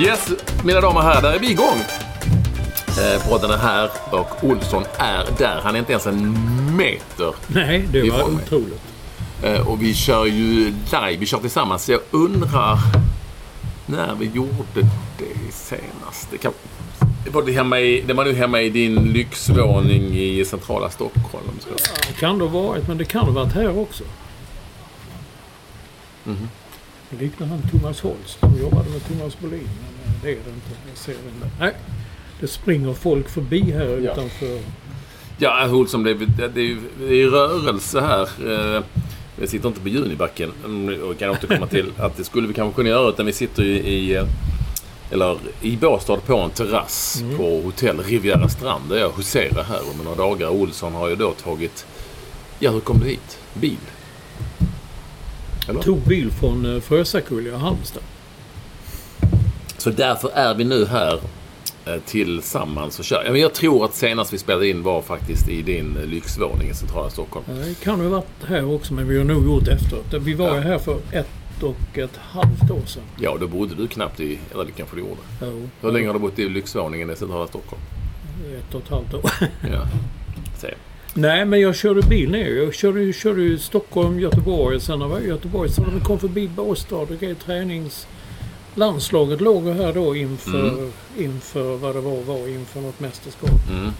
Yes, mina damer och herrar, där är vi igång. Eh, podden är här och Olsson är där. Han är inte ens en meter Nej, det var otroligt. Eh, och vi kör ju live, vi kör tillsammans. Jag undrar när vi gjorde det senast. Det, kan, var det, hemma i, det var nu hemma i din lyxvåning i centrala Stockholm. Så. Det kan det ha varit, men det kan ha varit här också. Mhm. Det liknar han Thomas Holst. De jobbade med Thomas Bolin, men eh, det är det inte. Jag ser det inte. Nej, det springer folk förbi här Ja. utanför. Ja, Olsson, det det, det, det är rörelse här. Eh, Vi sitter inte på Junibacken mm, och kan återkomma till att det skulle vi kanske kunna göra utan vi sitter i, i eh, eller i Båstad på en terrass Mm. på hotell Riviera Strand där jag huserar här under några dagar. Olsson har ju då tagit, ja hur kom du hit? Bil? Eller? Tog bil från eh, Frösakulla och Halmstad. Så därför är vi nu här eh, tillsammans och kör. Ja, men jag tror att senast vi spelade in var faktiskt i din eh, lyxvåning i centrala Stockholm. Det kan ha varit här också, men vi har nog gjort efteråt. Vi var Ja. här för ett och ett halvt år sedan. Ja, då bodde du knappt i, eller det kanske du gjorde. Jo, Hur länge har du bott i lyxvåningen i centrala Stockholm? Ett och ett halvt år. Ja. Se. Nej, men jag körde bil ner. Jag körde, körde Stockholm, Göteborg. Sen när jag var i Göteborg så när vi kom förbi Båstad och grejer, tränings... Landslaget låg här då inför, Mm. inför vad det var, var inför något mästerskap. Mm.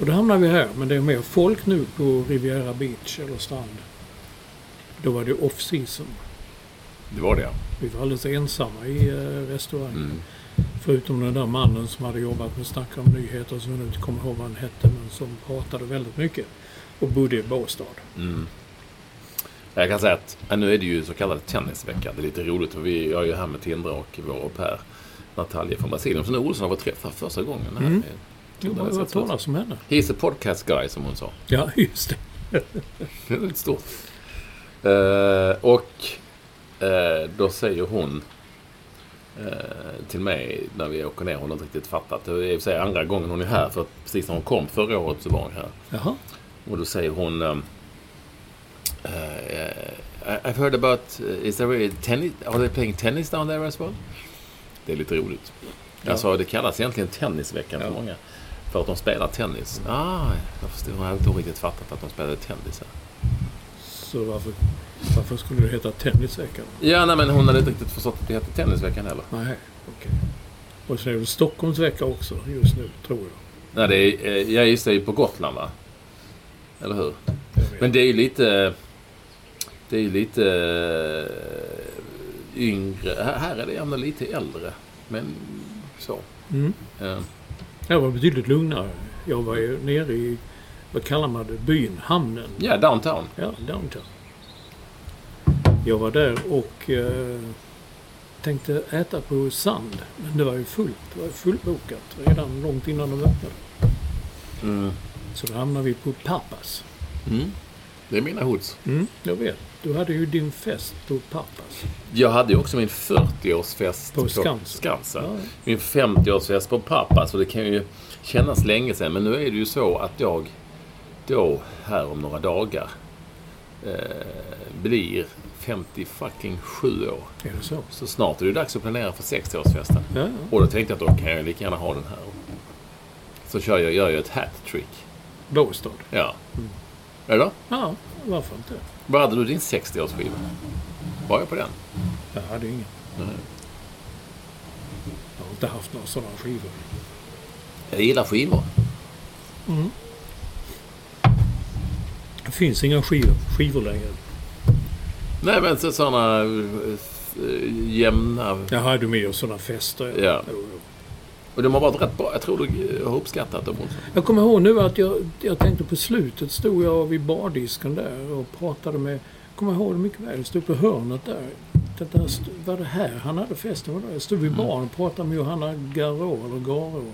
Och då hamnade vi här. Men det är mer folk nu på Riviera Beach eller strand. Då var det off season. Det var det ja. Vi var alldeles ensamma i eh, restaurangen. Mm. Förutom den där mannen som hade jobbat med Snacka om nyheter som jag nu inte kommer ihåg vad han hette men som pratade väldigt mycket. Och bodde i Båstad. Mm. Jag kan säga att nu är det ju så kallad tennisvecka. Det är lite roligt för vi jag är ju här med Tindra och vår au pair Natalia från Brasilien. Så nu Olsson har fått träffa första gången. Här. Mm. Jag har hört talas om henne. He's a podcast guy som hon sa. Ja, just det. Det är lite stort. Eh, och eh, då säger hon till mig när vi åker ner, hon har inte riktigt fattat. Det är i och för sig andra gången hon är här. För att precis när hon kom förra året så var hon här. Jaha. Och då säger hon... Um, uh, I've heard about... Uh, is there a tennis... Are they playing tennis down there as well? Det är lite roligt. Alltså det kallas egentligen tennisveckan för Ja. många. För att de spelar tennis. Ah, jag förstår. Jag har inte riktigt fattat att de spelade tennis här. Så varför, varför skulle det heta Tennisveckan? Ja, nej, men hon hade inte riktigt förstått att det hette tennisveckan heller. Nej, okej. Och så är det Stockholmsvecka också just nu, tror jag. Nej, det är, ja, just det, är ju på Gotland va? Eller hur? Jag. Men det är ju lite... Det är ju lite eh, yngre. Här är det ändå lite äldre. Men så. Mm. Eh, Jag var betydligt lugnare. Jag var ju nere i, vad kallar man det, byn, hamnen. Ja, downtown. Ja, downtown. Jag var där och eh, tänkte äta på sand. Men det var ju fullt. Det var fullbokat redan långt innan de öppnade. Mm. Så då hamnade vi på Papas. Mm. Det är mina hoods. Mm, jag vet. Du hade ju din fest på pappas. Jag hade ju också min 40-årsfest På Skansen. Skansen. Ja. Min 50-årsfest på pappa, så det kan ju kännas länge sedan. Men nu är det ju så att jag då, här om några dagar, eh, blir 50 fucking 7 år. Är det så? Så snart är det dags att planera för 60-årsfesten. Ja, ja. Och då tänkte jag att då kan jag lika gärna ha den här. Så kör jag, gör jag ett hat-trick. Båstad. Ja. Eller? Ja, varför inte? Var hade du din 60-årsskiva? Var jag på den? Jag hade ingen. Nej. Jag har inte haft några sådana skivor. Jag gillar skivor. Det finns inga skivor, skivor längre. Nej, men så sådana äh, jämna... Jaha, du med sådana fester. Ja. Jo. Och de har varit rätt bra. Jag tror du har uppskattat dem också. Jag kommer ihåg nu att jag, jag tänkte på slutet stod jag vid bardisken där och pratade med... Jag kommer ihåg det mycket väl. Jag stod på hörnet där. Det där var det här han hade festen? Var det? Jag stod vid baren och pratade med Johanna Garå, eller Garå.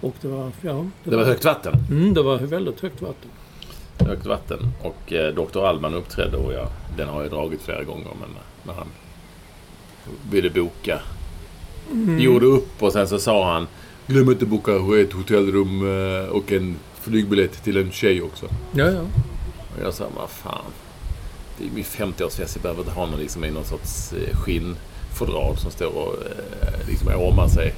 Och det var... Ja, Det var högt vatten. Mm, det var väldigt högt vatten. Högt vatten. Och eh, Dr. Allman uppträdde och jag, den har jag dragit flera gånger. Men när han ville boka. Gjorde upp och sen så sa han Glöm inte boka ett hotellrum eh, och en flygbiljett till en tjej också. Ja, ja. Och jag sa, vad fan. Det är min 50-årsfest. Jag behöver inte ha någon liksom i någon sorts eh, skinnfodral som står och eh, liksom åmar sig.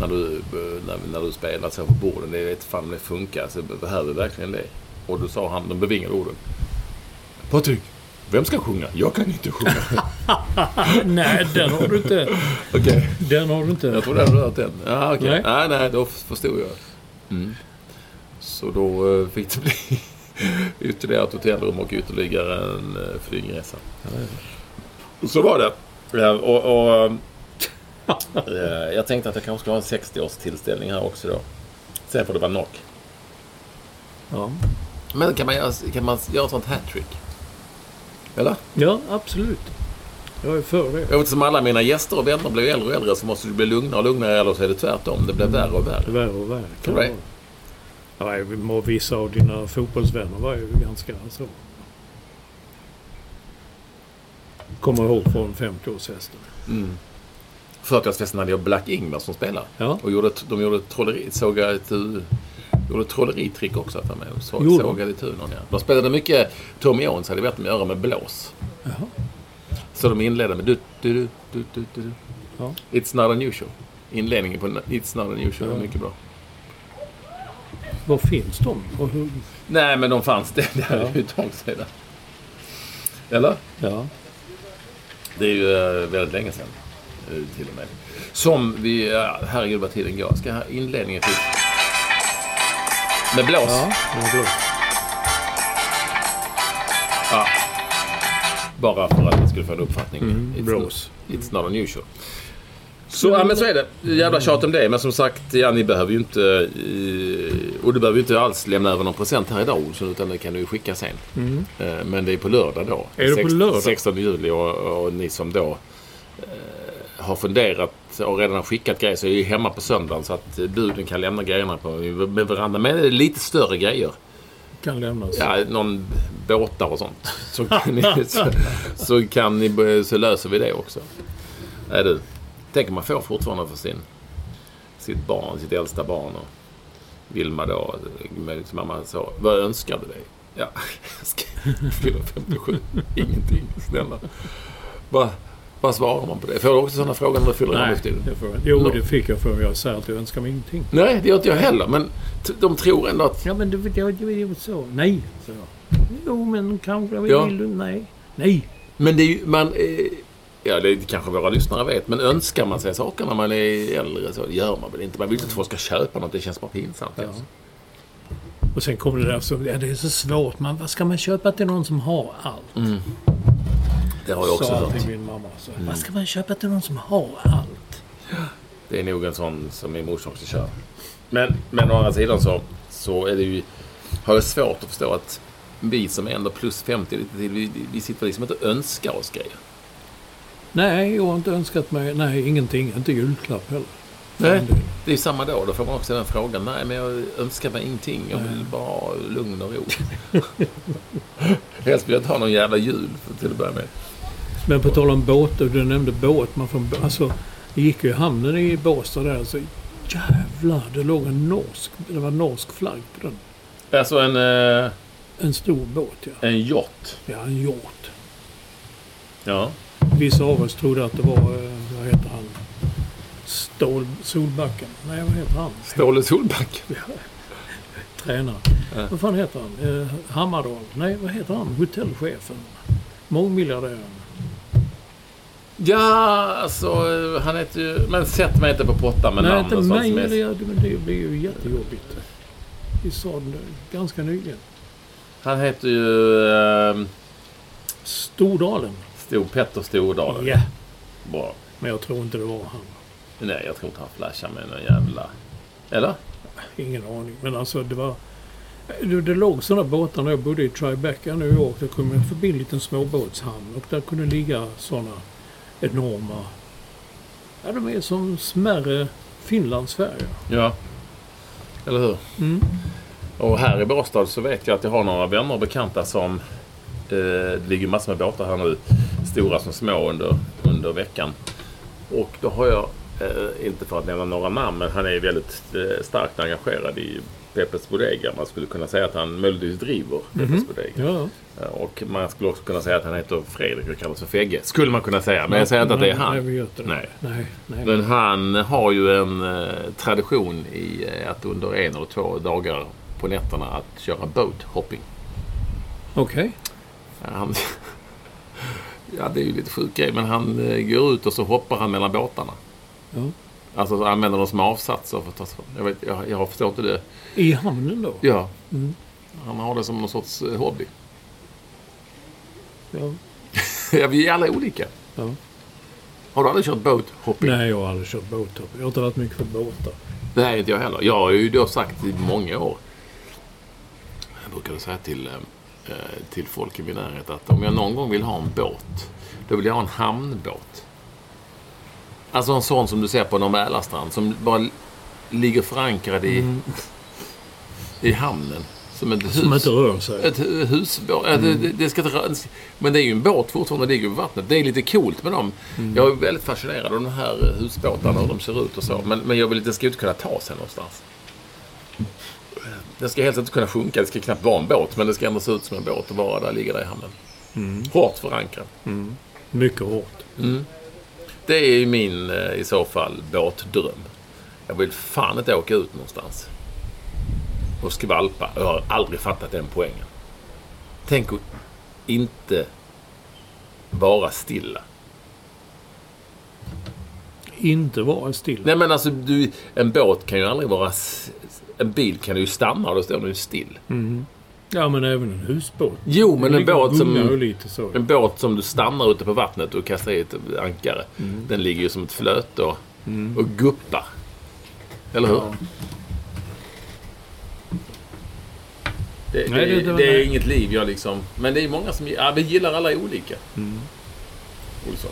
När du, när, när du spelar så på borden. Det vet fan om det funkar. Så jag behöver verkligen det. Och då sa han de bevingade orden. Patrik, vem ska sjunga? Jag kan inte sjunga. Nej, den har du inte. Okej. Den har du inte. Jag trodde hade hört den. Ja, okej. Nej. Nej. nej, då förstod jag. Mm. Så då eh, fick det bli ytterligare ett hotellrum och ytterligare en eh, flygresa. Så var det. Och, och, eh, jag tänkte att jag kanske skulle ha en 60-årstillställning här också då. Sen får det vara knock. Ja. Men kan man göra, kan man göra sånt hattrick? Eller? ja, absolut. Jag är för det. Jag vet inte, som alla mina gäster och vänner blir äldre och äldre så måste du bli lugnare och lugnare eller så är det tvärtom. Det blir värre och värre. Värre och värre. Du det? Ja, jag må vissa av dina fotbollsvänner var ju ganska så. Kommer ihåg från 50-årsfesten. Mm. 40-årsfesten hade jag Black Ingvar som spelare. Ja. Och gjorde, de gjorde trolleri, sågade ett, gjorde trolleritrick också mig. Så, Gjorde de? sågade itu någon, ja. De spelade mycket Tommy Jones hade bett dem göra med blås. Jaha. Så de inledde med du, du, du, du, du, du. Ja. It's not unusual. Inledningen på It's not unusual var Ja. mycket bra. Var finns de? Och hur? Nej, men de fanns det. Det är Ja. ju ett tag sedan. Eller? Ja. Det är ju eh, väldigt länge sedan. eh, Till och med. Som vi... Herregud vad tiden går. Ska inledningen till... Med blås. Ja, var bra. Ja. Bara för att ni skulle få en uppfattning. Mm, it's, blås. it's not unusual. Så, ja, men så är det. Jävla tjat om det. Men som sagt, ja, ni behöver ju inte... eh, Och du behöver ju inte alls lämna över någon present här idag Olsson. Utan det kan du ju skicka sen. Mm. Eh, Men det är på lördag då. Är det på lördag? 16 juli. Och, och ni som då eh, har funderat och redan har skickat grejer så är ju hemma på söndagen. Så att buden kan lämna grejerna på med varandra. Men det är lite större grejer. Kan lämnas. Ja, någon båtar och sånt. Så kan ni, så, så, kan ni, så löser vi det också. Nej du. Tänk om man får fortfarande för sin, sitt barn, sitt äldsta barn. Och Vilma då, med liksom mamma sa, vad önskar du dig? Ja, jag ska fylla 57. Ingenting, snälla. Vad, vad svarar man på det? Får du också sådana frågor när du fyller Nej, det får jag. Jo, Nå. det fick jag för jag säger att jag önskar mig ingenting. Nej, det gör inte jag heller. Men de tror ändå att... Ja, men det, det, det är så. Nej, så. Jo, men kanske vill Ja. du? Nej. Nej. Men det är ju, man... Eh, ja, det kanske våra lyssnare vet. Men önskar man sig saker när man är äldre så gör man väl inte. Man vill inte att folk ska köpa något. Det känns bara pinsamt. Ja. Alltså. Och sen kommer det där så, ja, det är så svårt. Man, vad ska man köpa till någon som har allt? Det har jag också Sa hört. alltid min mamma. Så, Vad ska man köpa till någon som har allt? Det är nog en sån som min morsa också kör. Men, men å andra sidan så, så är det ju... Har jag svårt att förstå att vi som är ändå plus 50 lite till, vi, vi sitter liksom inte och önskar oss grejer. Nej, jag har inte önskat mig... Nej, ingenting. Inte julklapp heller. Nej, det är samma då. Då får man också den frågan. Nej, men jag önskar mig ingenting. Jag vill bara ha lugn och ro. Helst vill jag inte ha någon jävla jul för- till att börja med. Men på tal om båtar, du nämnde båt. Man får, alltså, det gick ju i hamnen i Båstad där. Alltså, jävlar, det låg en norsk, det var norsk flagg på den. Alltså en, eh, En stor båt, ja. en yacht. Ja, en yacht. Ja. Vissa av oss trodde att det var, eh, vad heter han? Stål, Solbacken. Nej, vad heter han? Ståle Solback. Tränare. Ja. Vad fan heter han? Eh, Hammardal? Nej, vad heter han? Hotellchefen? Mångmiljardären? Ja, alltså han heter ju... Men sätt mig inte på pottan med Nej, namn inte och sånt mig. är- eller jag- Men det blir ju jättejobbigt. Vi sa det ganska nyligen. Han heter ju... Eh, Stordalen. Stor, Petter Stordalen. Ja, Bra. men jag tror inte det var han. Nej, jag tror inte han flashar med någon jävla... Eller? Ingen aning. Men alltså det var... Det, det låg sådana båtar när jag bodde i Tribeca, New York. Där kom jag förbi en liten småbåtshamn och där kunde ligga sådana enorma... Ja, de är som smärre Finlandsfärjor. Ja. Eller hur? Mm. Och här i Båstad så vet jag att jag har några vänner och bekanta som... Eh, det ligger massor med båtar här nu. Stora som små under, under veckan. Och då har jag, eh, inte för att nämna några namn, men han är väldigt eh, starkt engagerad i Peppes Bodega. Man skulle kunna säga att han möjligtvis driver Peppes Bodega. Ja, Och man skulle också kunna säga att han heter Fredrik och kallas för Fegge. Skulle man kunna säga. Men jag säger inte att det är han. Nej. Nej. Nej, nej. Men han har ju en eh, tradition i eh, att under en eller två dagar på nätterna att köra boat hopping. Okej. Han, ja, det är ju lite sjuk grej, men han eh, går ut och så hoppar han mellan båtarna. Ja. Alltså så använder dem som avsatser för att ta sig fram. Jag, vet, jag, jag har förstått det. I hamnen då? Ja. Mm. Han har det som någon sorts eh, hobby. Ja. ja, vi är alla olika. ja. Har du aldrig kört boat hopping? Nej, jag har aldrig kört båthopp. Jag har inte varit mycket för båtar. Nej, inte jag heller. Jag har ju då sagt i många år. Jag brukade säga till, eh, till folk i min närhet att om jag någon gång vill ha en båt, då vill jag ha en hamnbåt. Alltså en sån som du ser på någon Mälarstrand som bara ligger förankrad i, i hamnen. Som ett hus. Som inte rör sig. Ett hu- husbåt. Ja, det, det, ska inte röra- Men det är ju en båt fortfarande, det ligger på vattnet. Det är lite coolt med dem. Jag är väldigt fascinerad av de här husbåtarna, hur de ser ut och så. Men, men jag vill den ska ju inte kunna ta sig någonstans. Den ska helst inte kunna sjunka, det ska knappt vara en båt. Men det ska ändå se ut som en båt och bara där ligga där i hamnen. Hårt förankrad. Mycket hårt. Det är ju min, eh, i så fall, båtdröm. Jag vill fan inte åka ut någonstans. Och skvalpa. Jag har aldrig fattat den poängen. Tänk att inte vara stilla. Inte vara still. Nej men alltså, du, en båt kan ju aldrig vara... En bil kan ju stanna och då står den ju still. Ja, men även en husbåt. Jo, men en båt som... lite så. En båt som du stannar ute på vattnet och kastar i ett ankare. Den ligger ju som ett flöte och, och guppar. Eller hur? Ja. Det, Nej, det, det- det, är inget liv jag liksom... Men det är många som... Ja, vi gillar alla olika. Olsson.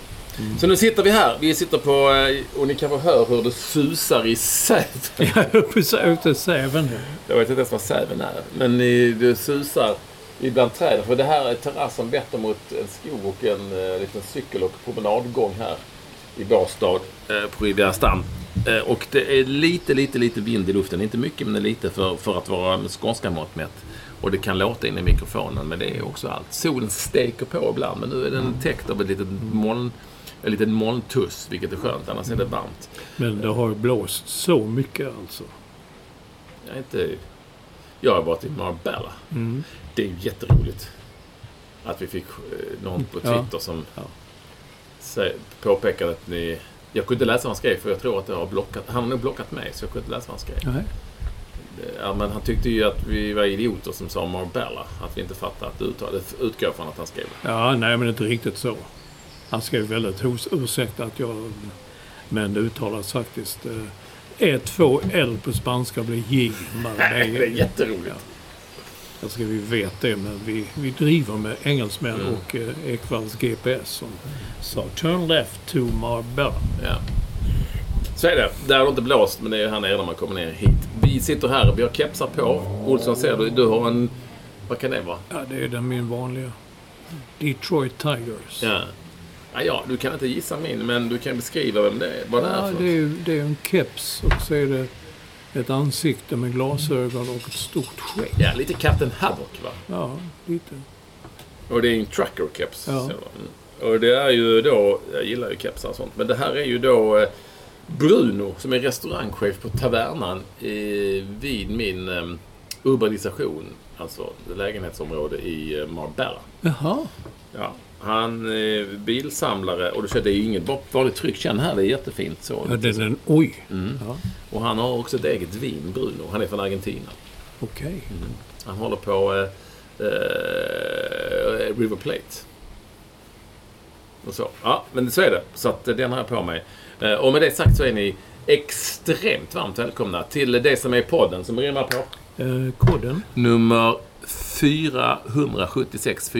Så nu sitter vi här. Vi sitter på... eh, Och ni kan få höra hur det susar i säven. Jag höll säga ute säven. ja. Jag vet inte ens vad säven är. Men det susar ibland träden. För det här är terrassen vetter mot en skog och en eh, liten cykel och promenadgång här i Båstad eh, på Rivierstam. Eh, och det är lite, lite, lite vind i luften. Inte mycket, men lite för, för att vara med skånska mått mätt. Och det kan låta in i mikrofonen, men det är också allt. Solen steker på ibland, men nu är den täckt av ett litet moln, en liten molntuss, vilket är skönt. Annars är det varmt. Men det har blåst så mycket alltså. Jag, inte, jag har varit i Marbella. Mm. Det är ju jätteroligt att vi fick eh, någon på Ja. Twitter som Ja. påpekade att ni... Jag kunde inte läsa vad han skrev för jag tror att det har blockat... Han har nog blockat mig så jag kunde inte läsa vad han skrev. Nej. Ja, men han tyckte ju att vi var idioter som sa Marbella. Att vi inte fattade att uttala Det utgår från att han skrev. Ja, nej men inte riktigt så. Han skrev väldigt hos, ursäkta att jag... Men det uttalas faktiskt... Eh, E, två, L på spanska blir J. Det är jätteroligt. Jag ska vi vet det, men vi, vi driver med engelsmän Mm. och eh, Ekvalls GPS som sa turn left to Marbella. Ja. Så är det. Där har det inte blåst, men det är här nere när man kommer ner hit. Vi sitter här vi har kepsar på. Olsson ser du, du har en... Vad kan det vara? Ja, det är den min vanliga. Detroit Tigers. Ja. Ja, ja, du kan inte gissa min, men du kan beskriva vem det är. Vad det är Ja, för det är, det är en keps och så är det ett ansikte med glasögon och ett stort skägg. Ja, lite Captain Haddock va? Ja, lite. Och det är en trucker keps. Ja. mm. Och det är ju då, jag gillar ju kepsar och sånt, men det här är ju då eh, Bruno som är restaurangchef på Tavernan eh, vid min eh, urbanisation, alltså lägenhetsområde i eh, Marbella. Jaha. Ja. Han är bilsamlare och du ser, det är inget vanligt tryck. Känn här, det är jättefint så. Ja, den, den, oj. Mm. Ja, Och han har också ett eget vin, Bruno. Han är från Argentina. okej. Han håller på eh, eh, River Plate. Och så. Ja, men så är det. Så att eh, den har jag på mig. Eh, och med det sagt så är ni extremt varmt välkomna till det som är podden som rimmar på. Eh, koden? Nummer 476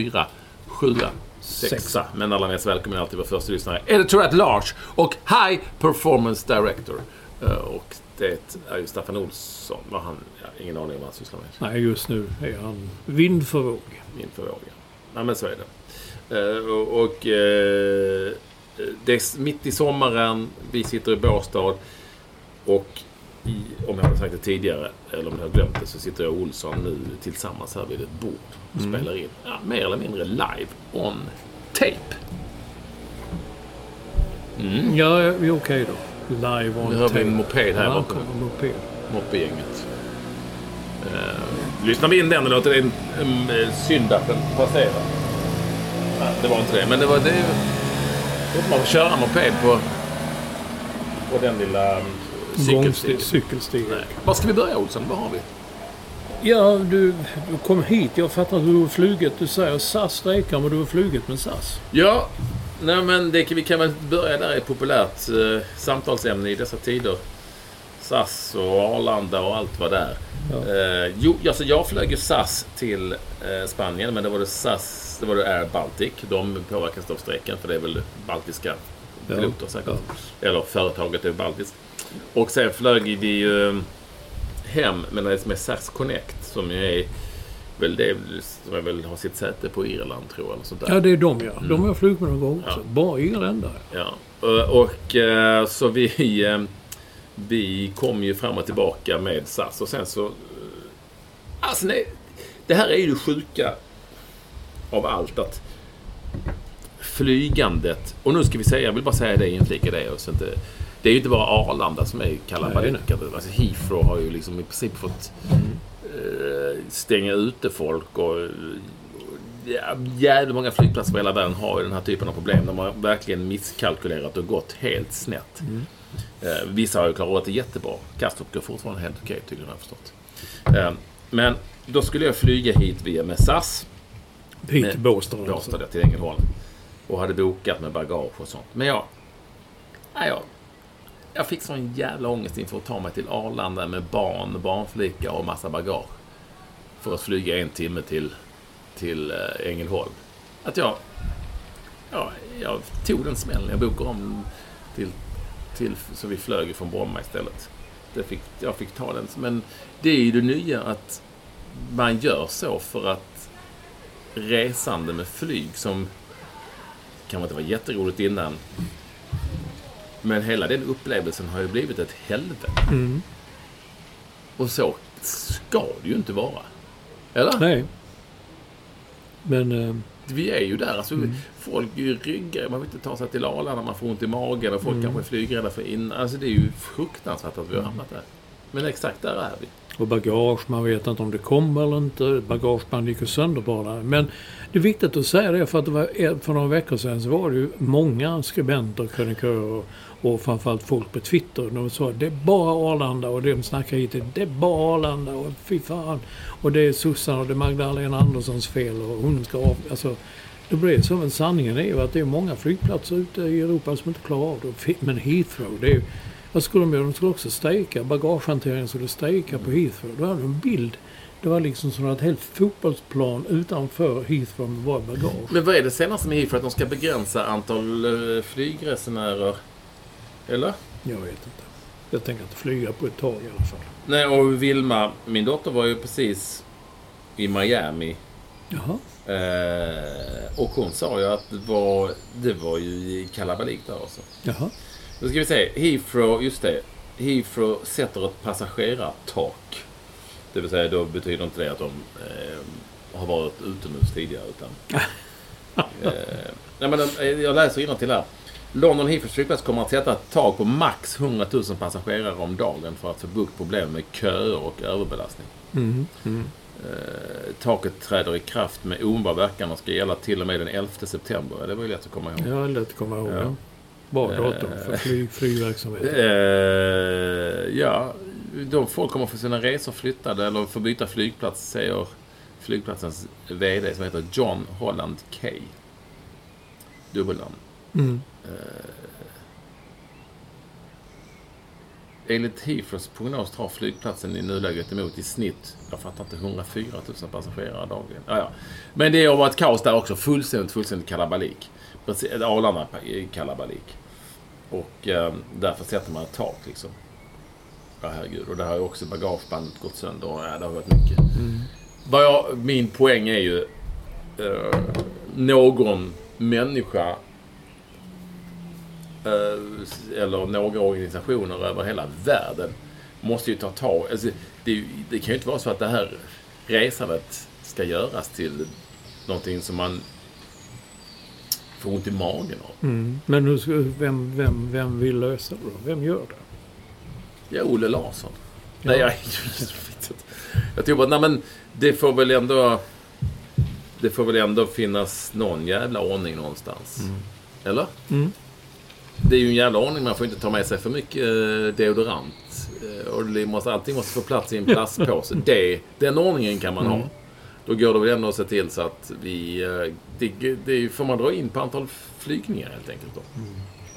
476. Men allra mest välkommen alltid vår första lyssnare. Editor at Large och High Performance Director. Eh, och det är ju Staffan Olsson. Vad han, ja, ingen aning om vad han sysslar med. Nej, just nu är han vind för våg. min förmåga. Nej, men så är det. Eh, och och eh, det är mitt i sommaren. Vi sitter i Båstad. Och om jag hade sagt det tidigare, eller om jag har glömt det, så sitter jag och Olsson nu tillsammans här vid ett bord och spelar in. Ja, mer eller mindre live on tape. Mm. Ja, vi är okej då. Live on Nu hör vi tape. en moped här ja, bakom. moped. Moppegänget. Uh, lyssnar vi in den eller låter det en, en, en syndappen passera? Nej, det var inte det. Men det var... Det, det är man får köra moped på, på den lilla cykelstigen. Gångstig, cykelstigen. Nej. Var ska vi börja Olsson? Vad har vi? Ja, du, du kom hit. Jag fattar att du har flugit. Du säger SAS strejkar, men du har flugit med SAS. Ja, nej men det, kan- vi kan väl börja där. Ett populärt eh, samtalsämne i dessa tider. SAS och Arlanda och allt vad det är. Ja. Eh, jo, alltså jag flög ju SAS till eh, Spanien, men det var det SAS, det var det Air Baltic. De påverkas av strejken, för det är väl baltiska Ja. piloter säkert. Eller företaget är baltiskt. Och sen flög vi ju eh, hem med det som är SAS Connect, som ju är väl det som jag väl har sitt säte på Irland, tror jag. Eller sånt där. Ja, det är de ja. De har jag flugit med någon gång också. Ja. Bara irländare. Ja, och, och eh, så vi, eh, vi kom ju fram och tillbaka med SAS och sen så... eh, Alltså nej, det här är ju det sjuka av allt att flygandet, och nu ska vi säga, jag vill bara säga det, inflika det och så inte... Det är ju inte bara Arlanda som är baduckar. Alltså Heathrow har ju liksom i princip fått eh, stänga ute folk och ja, jävligt många flygplatser i hela världen har ju den här typen av problem. De har verkligen misskalkylerat och gått helt snett. Eh, vissa har ju klarat det jättebra. Kastrup går fortfarande helt okej tydligen har jag förstått. Eh, men då skulle jag flyga hit via med SAS. Hit Båstad Båstad alltså. ja, till Ängelholm. Och hade bokat med bagage och sånt. Men jag... Nej, jag, jag fick sån jävla ångest inför att ta mig till Arlanda med barn, barnflicka och massa bagage. För att flyga en timme till, till eh, Ängelholm. Att jag... Ja, jag tog den smällen. Jag bokade om till, till... Så vi flög från Bromma istället. Det fick, jag fick ta den. Men det är ju det nya att man gör så för att resande med flyg som kanske inte var jätteroligt innan. Men hela den upplevelsen har ju blivit ett helvete. Mm. Och så ska det ju inte vara. Eller? Nej. Men... Eh, Vi är ju där. Alltså, Mm. Folk är ju ryggar. Man vill inte ta sig till Arlanda. Man får ont i magen. Och folk Mm. kanske är flygrädda för in. Alltså det är ju fruktansvärt att vi har hamnat där. Men exakt där är vi och bagage, man vet inte om det kommer eller inte. Bagageband gick ju sönder bara. Men det är viktigt att säga det för att det var, för några veckor sedan så var det ju många skribenter, krönikörer och framförallt folk på Twitter. De sa att det är bara Arlanda och de snackar hit det är bara Arlanda och fy fan. Och det är sossarna och det är Magdalena Anderssons fel och hon ska av... Alltså, det blir så. Men sanningen är ju att det är många flygplatser ute i Europa som inte klarar av det. Men Heathrow, det är ju... Vad skulle de göra? De skulle också strejka. Bagagehanteringen skulle strejka på Heathrow. Då hade de en bild. Det var liksom som ett helt fotbollsplan utanför Heathrow med bara bagage. Men vad är det senaste med Heathrow? Att de ska begränsa antal eh, flygresenärer? Eller? Jag vet inte. Jag tänker inte flyga på ett tag i alla fall. Nej, och Vilma, min dotter var ju precis i Miami. Jaha. Eh, och hon sa ju att det var, det var ju kalabalik där också. Jaha. Då ska vi se. Heathrow, just det. Heathrow sätter ett passagerartak. Det vill säga, då betyder inte det att de eh, har varit utomhus tidigare. Utan, eh, nej, men, eh, jag läser till här. London Heathrow flygplats kommer att sätta ett tak på max 100 000 passagerare om dagen för att få bukt problem med köer och överbelastning. Mm. Mm. Eh, taket träder i kraft med omedelbar verkan och ska gälla till och med den 11 september. Det var ju lätt att komma ihåg. Ja, lätt att komma ihåg. Ja. Bra datum för Eh. flyg, flygverksamhet. Eh, ja, de folk kommer få sina resor flyttade eller få byta flygplats, säger flygplatsens VD som heter John Holland Kay. Dubbelnamn. Mm. Enligt Heathrows prognos tar flygplatsen i nuläget emot i snitt, jag fattar inte, 104 000 passagerare dagligen. Ja, ja. Men det har varit kaos där också. Fullständigt, fullständigt kalabalik. Arlanda kalabalik. Och eh, därför sätter man ett tak liksom. Ja, herregud. Och där har ju också bagagebandet gått sönder. Och, ja, det har varit mycket. Vad jag, min poäng är ju eh, någon människa eh, eller några organisationer över hela världen måste ju ta tag. Alltså, det, det kan ju inte vara så att det här resandet ska göras till någonting som man får ont i magen av. Mm. Men nu vem, vem, vem vill lösa det då? Vem gör det? Ja, Olle Larsson. Ja. Nej, jag, jag tror bara, nej men det får väl ändå... Det får väl ändå finnas någon jävla ordning någonstans. Eller? Mm. Det är ju en jävla ordning. Man får inte ta med sig för mycket eh, deodorant. Eh, och det måste, allting måste få plats i en plastpåse. det, den ordningen kan man ha. Då går det väl ändå att se till så att vi... eh, Det, det får man dra in på antal flygningar helt enkelt då.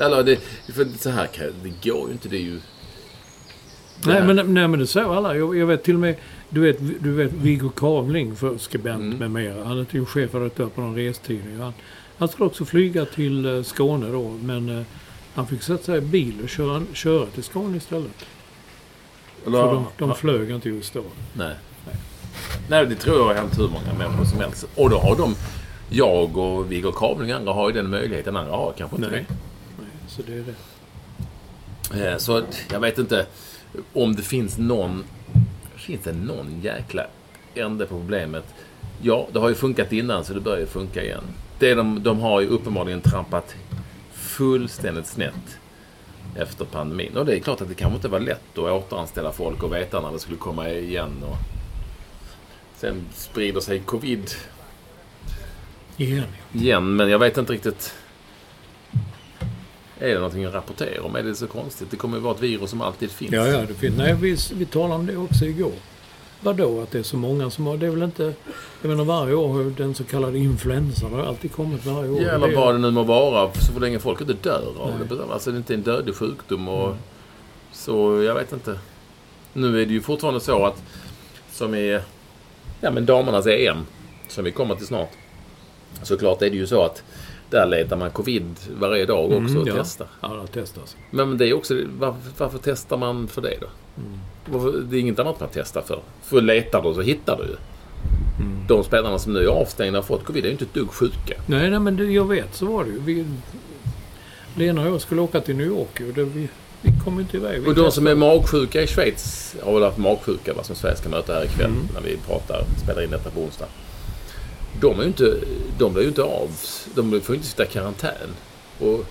Eller det, för så här kan, det går ju inte. Det är ju... det Nej men, nej men det säger alla. Jag, jag vet till och med, du vet, du vet Viggo Kavling, för skribent Mm. med mera. Han är ju chefredaktör på någon restidning. Han, han skulle också flyga till eh, Skåne då, men eh, han fick sätta sig i bil och köra, köra till Skåne istället. Eller, För de, de flög inte just då. Nej. Nej, det tror jag har hänt hur många människor som helst. Och då har de... Jag och Viggo Kavling och andra har ju den möjligheten. Andra har kanske inte Nej. Nej, så det är det. det. Eh, Så jag vet inte om det finns någon... Finns det någon jäkla ände på problemet? Ja, det har ju funkat innan så det börjar ju funka igen. Det de, de har ju uppenbarligen trampat fullständigt snett efter pandemin. Och det är klart att det kanske inte var lätt att återanställa folk och veta när det skulle komma igen. Och sen sprider sig covid Igen. igen, men jag vet inte riktigt. Är det någonting att rapportera om? Är det så konstigt? Det kommer ju vara ett virus som alltid finns. Ja, ja, det finns. Nej, vi, vi talade om det också igår. Vadå att det är så många som har... Det är väl inte... Jag menar varje år har den så kallade influensan har alltid kommit varje år. Ja, eller är- vad det nu må vara, så länge folk inte dör av Nej. det. Alltså det är inte en dödlig sjukdom och... Så jag vet inte. Nu är det ju fortfarande så att, som i ja, men damernas EM, som vi kommer till snart. Såklart är det ju så att där letar man covid varje dag också Mm, och ja. testar. Ja, det testas. Men det är också, varför, varför testar man för det då? Mm. Varför, det är inget annat man testar för. För letar du så hittar du ju. Mm. De spelarna som nu är avstängda och fått covid är ju inte ett dugg sjuka. Nej, nej, men det, jag vet så var det ju. Vi, Lena och jag skulle åka till New York och det, vi, vi kom inte iväg. Vi Och de som är magsjuka i Schweiz har väl haft magsjuka, vad som Sverige ska möta här ikväll Mm. när vi pratar, spelar in detta på onsdag. De är ju inte, de blir ju inte av, de får ju inte sitta i karantän. Och,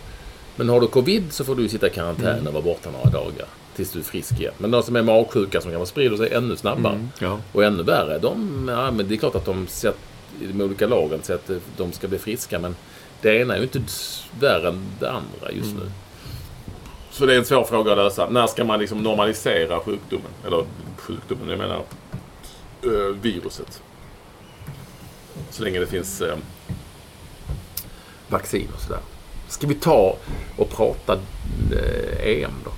men har du covid så får du sitta i karantän Mm. och vara borta några dagar tills du är frisk igen. Men de som är magsjuka som kan sprida sig ännu snabbare Mm, ja. och ännu värre, de, ja, men det är klart att de sett, i de olika lagen så att de ska bli friska men det ena är ju inte värre än det andra just nu. Så det är en svår fråga att lösa. När ska man liksom normalisera sjukdomen? Eller sjukdomen, jag menar eh, viruset. Så länge det finns eh, vaccin och sådär. Ska vi ta och prata eh, EM då?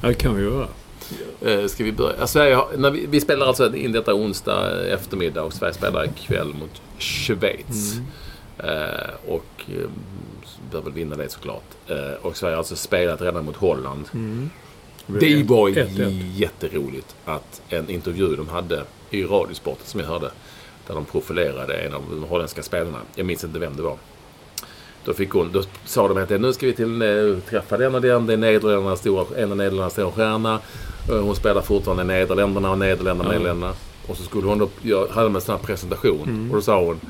ja, det kan vi göra. Eh, ska vi börja? Ja, Sverige har, när vi, vi spelar alltså in detta onsdag eftermiddag och Sverige spelar ikväll mot Schweiz. Eh, och eh, bör väl vinna det såklart. Eh, och Sverige har alltså spelat redan mot Holland. Mm. Det var Ett, ett. jätteroligt att en intervju de hade i Radiosporten som jag hörde. Där de profilerade en av de holländska spelarna. Jag minns inte vem det var. Då, fick hon, då sa de att nu ska vi till, eh, träffa den och den. Det är Nederländernas stora, en av Nederländernas stora stjärna. Eh, Hon spelar fortfarande i Nederländerna och Nederländerna och Ja. Nederländerna. Och så skulle hon då göra, hade de en sån här presentation. Mm. Och då sa hon,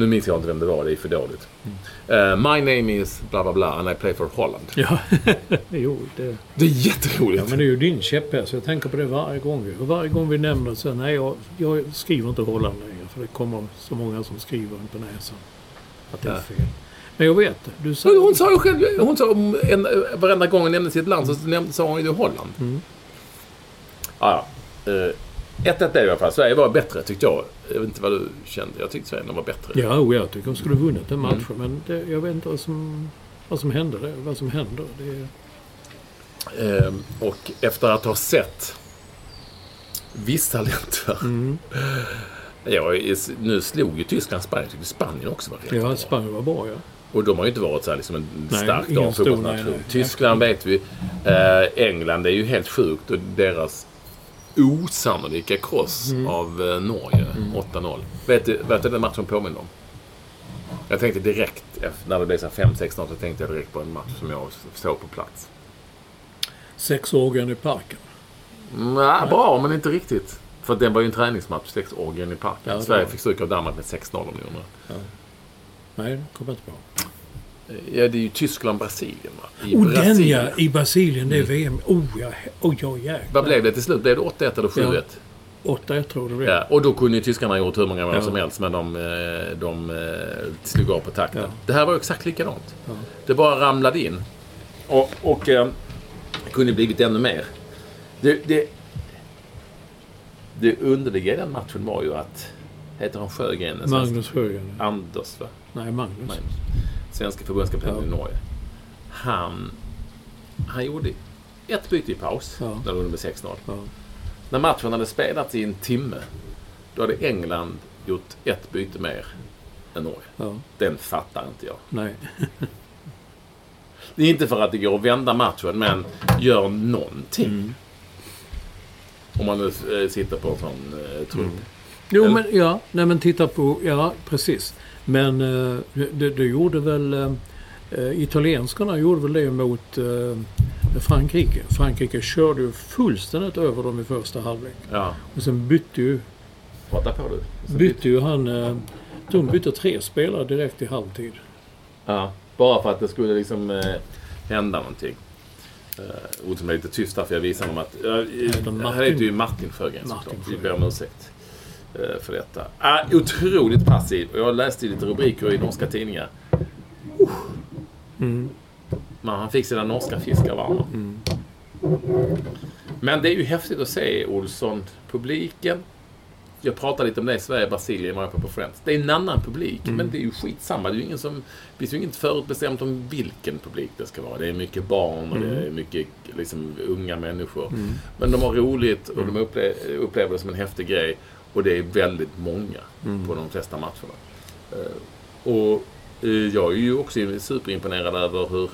nu minns jag inte vem det var, det är för dåligt. Mm. Eh, my name is bla bla bla and I play for Holland. Ja, jo, det... Det är jätteroligt. Ja, men det är ju din käpphäst. Jag tänker på det varje gång. Och varje gång vi nämner så nej, jag, jag skriver inte Holland längre. För det kommer så många som skriver på näsan. Att det är fel. Men jag vet. Du säger... Hon sa ju själv, hon sa om en, varenda gång hon nämnde sitt land så nämnde, sa hon ju Holland. Mm. Ja, ja. Eh, 1-1 är det i alla fall. Sverige var bättre tyckte jag. Jag vet inte vad du kände. Jag tyckte Sverige var bättre. Ja, oh, jag tycker de skulle ha vunnit den matchen. Mm. Men det, jag vet inte vad som, vad som hände där. Vad som händer. Det är, Eh, och efter att ha sett vissa länder. mm. Ja, nu slog ju Tyskland Spanien. Jag tyckte Spanien också var rätt Ja, bra. Spanien var bra ja. Och de har ju inte varit så här liksom en Nej, stark damfotbollsnation. Tyskland vet vi. Eh, England är ju helt sjukt. Och deras osannolika kross Mm. av eh, Norge, 8-0. Vet du du den matchen påminner om? Jag tänkte direkt, när det blev så här 5-6 så tänkte jag direkt på en match som jag såg på plats. Sexorgen i parken. Nej, bra, men inte riktigt. För den var ju en träningsmatch, sex Orgen i parken. Ja, Sverige fick stryk av Danmark med 6-0 om ni undrar. Nej, det kommer jag inte på. Ja, det är ju Tyskland-Brasilien va? I Oh, den Brasilien. ja! I Brasilien, det är VM. Oh, ja. Oh, ja, jäklar. Vad blev det till slut? Blev det 8-1 eller 7-1? 8-1 tror jag det. Ja, och då kunde ju tyskarna gjort hur många mål Ja. som helst, men de, eh, de eh, slog av på takten. Ja. Det här var ju exakt likadant. Ja. Det bara ramlade in. Och, och eh, kunde blivit ännu mer. Det, det, det underliga i den matchen var ju att, heter han Sjögren? den Magnus Sjögren. Anders, va? Nej, Magnus. Magnus. Svenska förbundskaptenen i Norge. Han, han gjorde ett byte i paus, Ja. när de vann med 6-0. Ja. När matchen hade spelats i en timme, då hade England gjort ett byte mer än Norge. ja. Den fattar inte jag. Nej. Det är inte för att det går att vända matchen, men gör någonting. Mm. Om man nu eh, sitter på en sån eh, trupp. Mm. Jo, Eller- men ja. Nej, men titta på... Ja, precis. Men eh, det, det gjorde väl... eh, Eh, italienskarna gjorde väl det mot eh, Frankrike. Frankrike körde ju fullständigt över dem i första halvlek. Ja, Och sen bytte ju, prata på du. Bytte ju han... Eh, de bytte tre spelare direkt i halvtid. Ja, bara för att det skulle liksom eh, hända någonting. Som är lite tyst här för jag visar dem att... Heter han heter ju Martin Sjögren såklart. Vi ber om ursäkt eh, för detta. Ah, otroligt passiv. Och jag läste lite rubriker i norska tidningar. Mm. Men han fick sina norska fiskar varma. Mm. Men det är ju häftigt att se Olsson, publiken. Jag pratade lite om det i Sverige, Brasilien var jag på Friends. Det är en annan publik, Mm. men det är ju skitsamma. Det är ju ingen som, det finns ju inget förutbestämt om vilken publik det ska vara. Det är mycket barn och det Mm. är mycket liksom, unga människor. Men de har roligt och Mm. de upple- upplever det som en häftig grej. Och det är väldigt många Mm. på de flesta matcherna. Eh, och eh, jag är ju också superimponerad över hur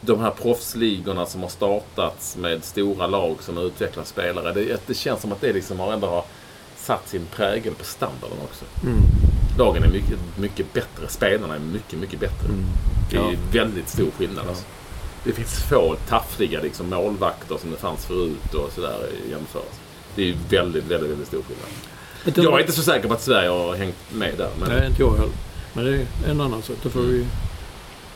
de här proffsligorna som har startats med stora lag som utvecklar spelare. Det, det känns som att det liksom har ändå har satt sin prägel på standarden också. Mm. Lagen är mycket, mycket bättre. Spelarna är mycket, mycket bättre. Mm. Det är Ja. väldigt stor skillnad. Alltså. Det finns få taffliga liksom, målvakter som det fanns förut och sådär i jämförelse. Det är ju väldigt, väldigt, väldigt stor skillnad. Jag är inte så säker på att Sverige har hängt med där. Men Nej, inte jag heller. Men det är en annan sak. Det får vi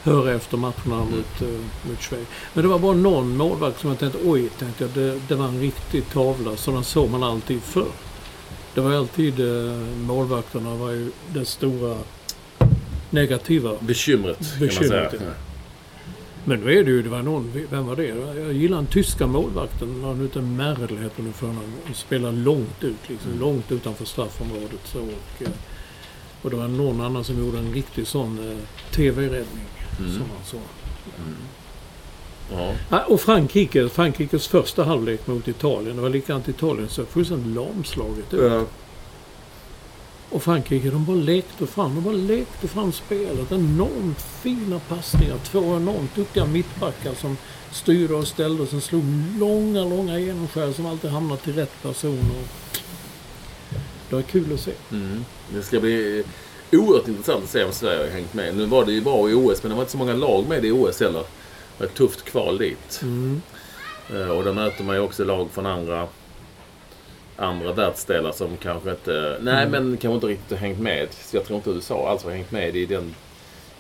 höra efter matcherna mot, uh, mot Schweiz. Men det var bara någon målvakt som jag tänkte, oj, tänkte jag, det, det var en riktig tavla. Sådana såg man alltid förr. Det var alltid, uh, målvakterna var ju det stora negativa. bekymret, kan man säga. ja. Men nu är det ju, det var någon, vem var det? Jag gillar den tyska målvakten, han ute Merl heter nu för honom. Han spelar långt ut, liksom, Mm. långt utanför straffområdet. Så, och, eh, och det var någon annan som gjorde en riktig sån eh, TV-räddning. Mm. Som han sa. Ja. Ah, och Frankrike, Frankrikes första halvlek mot Italien. Det var likadant Italien, så fullständigt lamslaget ut. Och Frankrike, de bara lekte fram. De bara lekte fram spelet. Enormt fina passningar. Två enormt duktiga mittbackar som styrde och ställde och sen slog långa, långa genomskär som alltid hamnade till rätt personer. Det var kul att se. Mm. Det ska bli oerhört intressant att se om Sverige har hängt med. Nu var det ju bra i OS, men det var inte så många lag med i OS heller. Det var ett tufft kval dit. Mm. Eh, Och då möter man ju också lag från andra, andra världsdelar som kanske inte... Nej, Mm. men kanske inte riktigt har hängt med. Så jag tror inte USA alls har hängt med i, den,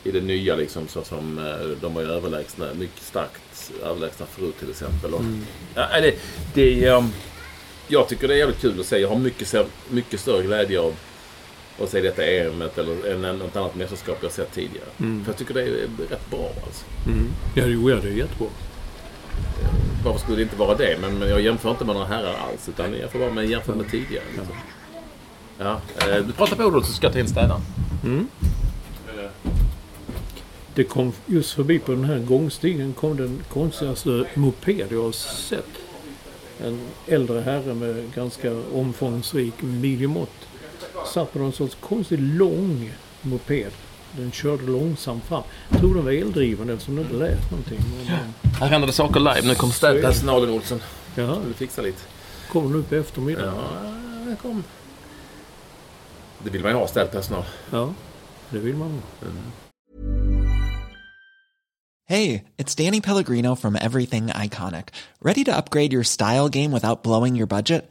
i det nya liksom. Så som eh, de var ju överlägsna, mycket starkt överlägsna förut till exempel. Och, Mm. ja, det, det, ehm, jag tycker det är jävligt kul att se. Jag har mycket, mycket större glädje av att se detta EM eller något annat mästerskap jag sett tidigare. Mm. För jag tycker det är rätt bra alltså. Mm. Ja, jo, ja, det är jättebra. Eh, varför skulle det inte vara det? Men, jag jämför inte med några herrar alls. Utan jag får bara med jämför med tidigare. Liksom. Ja, eh, du pratar på ordet så ska jag ta in städaren. Mm. Det kom just förbi på den här gångstigen kom den konstigaste moped jag har sett. En äldre herre med ganska omfångsrik midjemått. Satt på någon sorts konstig lång moped. Den körde långsamt fram. Jag tror den var eldriven eftersom det inte lät någonting. Men, Här händer det saker live. Nu kom städpersonalen Olsson. Jaha, Du fixa lite. kom nu på eftermiddagen. Ja, kom. Det vill man ju ha, städpersonal. Ja, det vill man ha. Hey, it's Danny Pellegrino from Everything Iconic. Ready to upgrade your style game without blowing your budget?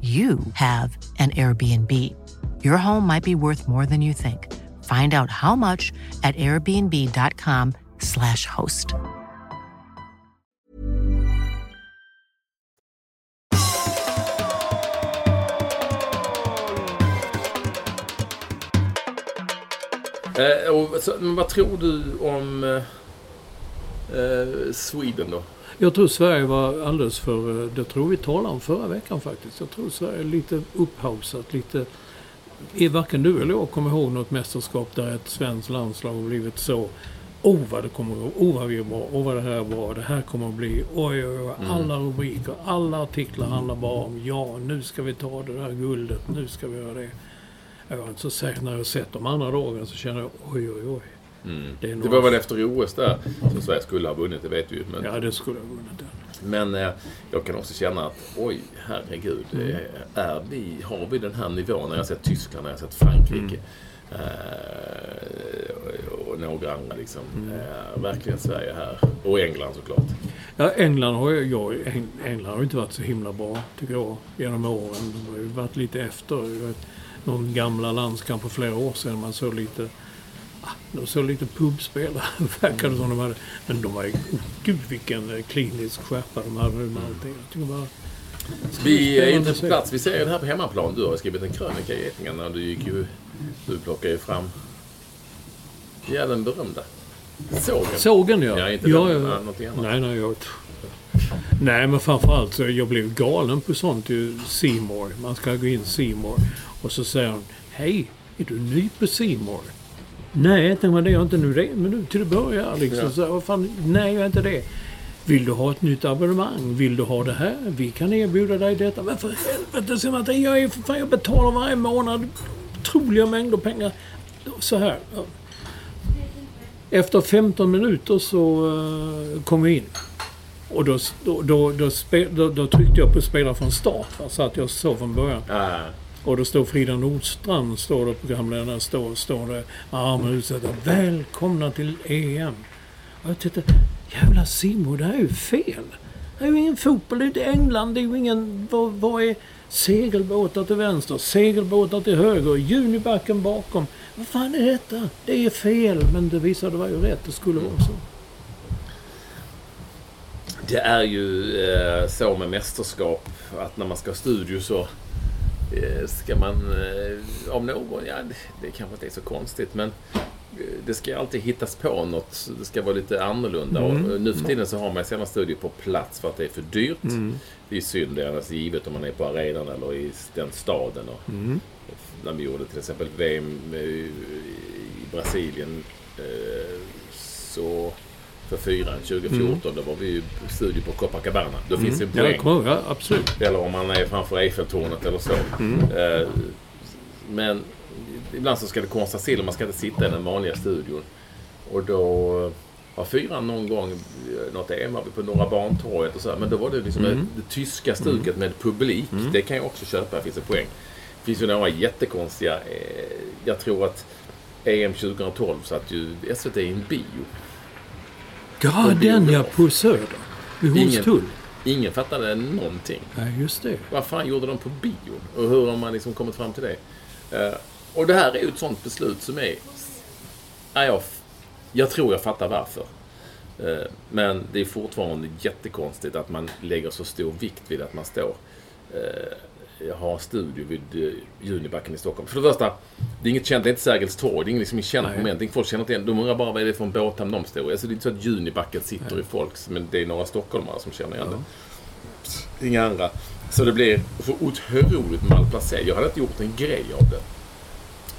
you have an Airbnb. Your home might be worth more than you think. Find out how much at airbnb.com/slash host. Eh, och, så, men vad eh, eh, Sweden? Jag tror Sverige var alldeles för... eh, Det tror vi talade om förra veckan faktiskt. Jag tror Sverige är lite upphausat, lite... Är varken du eller jag kommer ihåg något mästerskap där ett svenskt landslag har blivit så... Oh vad det kommer att oh vad vi är bra, oh vad det här är bra, det här kommer att bli, oj oj oj. Alla rubriker, alla artiklar handlar bara om ja, nu ska vi ta det där guldet, nu ska vi göra det. Jag är inte så säker, när jag sett de andra dagarna så känner jag oj oj oj. Det, Mm. Det några- var väl efter OS där som Sverige skulle ha vunnit, det vet vi ju. Men, Ja, det skulle ha vunnit den. men eh, jag kan också känna att oj, herregud. Mm. eh, Är vi, har vi den här nivån? När jag har sett Tyskland, när jag har sett Frankrike. Eh, och- och några andra liksom. Mm. Eh, verkligen Sverige här. Och England såklart. Ja, England har ju, jag, Eng- England har inte varit så himla bra, tycker jag, genom åren. De har ju varit lite efter. Jag vet, någon gamla landskamp för flera år sedan. Man såg lite... De såg lite pubspelare, verkade som de hade. Men de var ju... Oh, gud vilken eh, klinisk skärpa de hade med allting. Jag tycker bara... Vi är inte på plats. Vi ser det här på hemmaplan. Du har skrivit en krönika i Getingarna. Du gick ju... Du plockade ju fram... Ja, den berömda. Sågen. Sågen ja. Ja, inte ja, den, ja. annat. Nej, nej, jag... Nej, men framförallt så jag blev galen på sånt ju. Seymour. Man ska gå in Seymour. Och så säger hon, hej, är du ny på Seymour? Nej, tänkte man det är jag inte nu. Det är en minut till det börjar. Liksom. Ja. Så, vad fan, nej, jag är inte det. Vill du ha ett nytt abonnemang? Vill du ha det här? Vi kan erbjuda dig detta. Men för helvete, säger Martin, jag, är för fan, jag betalar varje månad otroliga mängder pengar. Så här. ja. Efter 15 minuter så uh, kom vi in. Och då, då, då, då, då, tryckte jag på spela från start. va, Så att jag såg från början. Ah, och då står Frida Nordstrand, står det programledaren, står, står det armen utsatta. Välkomna till EM. Och jag tänkte, jävla Simon, det här är ju fel. Det är ju ingen fotboll, det är inte England, det är ju ingen... Vad, vad är segelbåtar till vänster, segelbåtar till höger, Junibacken bakom. Vad fan är detta? Det är fel, men det visade var ju rätt. Det skulle vara så. Det är ju eh, så med mästerskap att när man ska ha studio så ska man eh, av någon, ja det, kanske inte är så konstigt men eh, det ska alltid hittas på något. Det ska vara lite annorlunda. Och eh, nu för tiden så har man sällan studio på plats för att det är för dyrt. Det är synd, det är annars givet om man är på arenan eller i den staden. Och, När vi gjorde till exempel VM i Brasilien eh, så för fyran 2014 då var vi ju i studio på Copacabana. Då finns det en Ja, poäng. kom, ja, absolut. Eller om man är framför Eiffeltornet eller så. Eh, men ibland så ska det konstas till och man ska inte sitta i den vanliga studion. Och då var fyran någon gång, eh, något EM var vi på Norra Bantorget och så här, Men då var det liksom det, det tyska stuket med publik. Det kan jag också köpa, det finns en poäng. Det finns ju några jättekonstiga. Eh, jag tror att EM 2012 satt ju SVT i en bio. Ja, den ja, på Söder. Vid Hornstull. Ingen fattade någonting. Nej, just det. Vad fan gjorde de på bion? Och hur har man liksom kommit fram till det? Eh, och det här är ju ett sånt beslut som är... Ja, jag, jag tror jag fattar varför. Eh, men det är fortfarande jättekonstigt att man lägger så stor vikt vid att man står... Eh, jag har studio vid eh, Junibacken i Stockholm. För det första, det är inget känt, det är inte Sergels torg, det är inget liksom känt Nej. moment. Folk känner inte igen. De undrar bara vad är det för en båthamn de står i. Alltså det är inte så att Junibacken sitter i folks, men det är några stockholmare som känner igen det. Inga andra. Så det blir så otroligt malplacerat. Jag hade inte gjort en grej av det.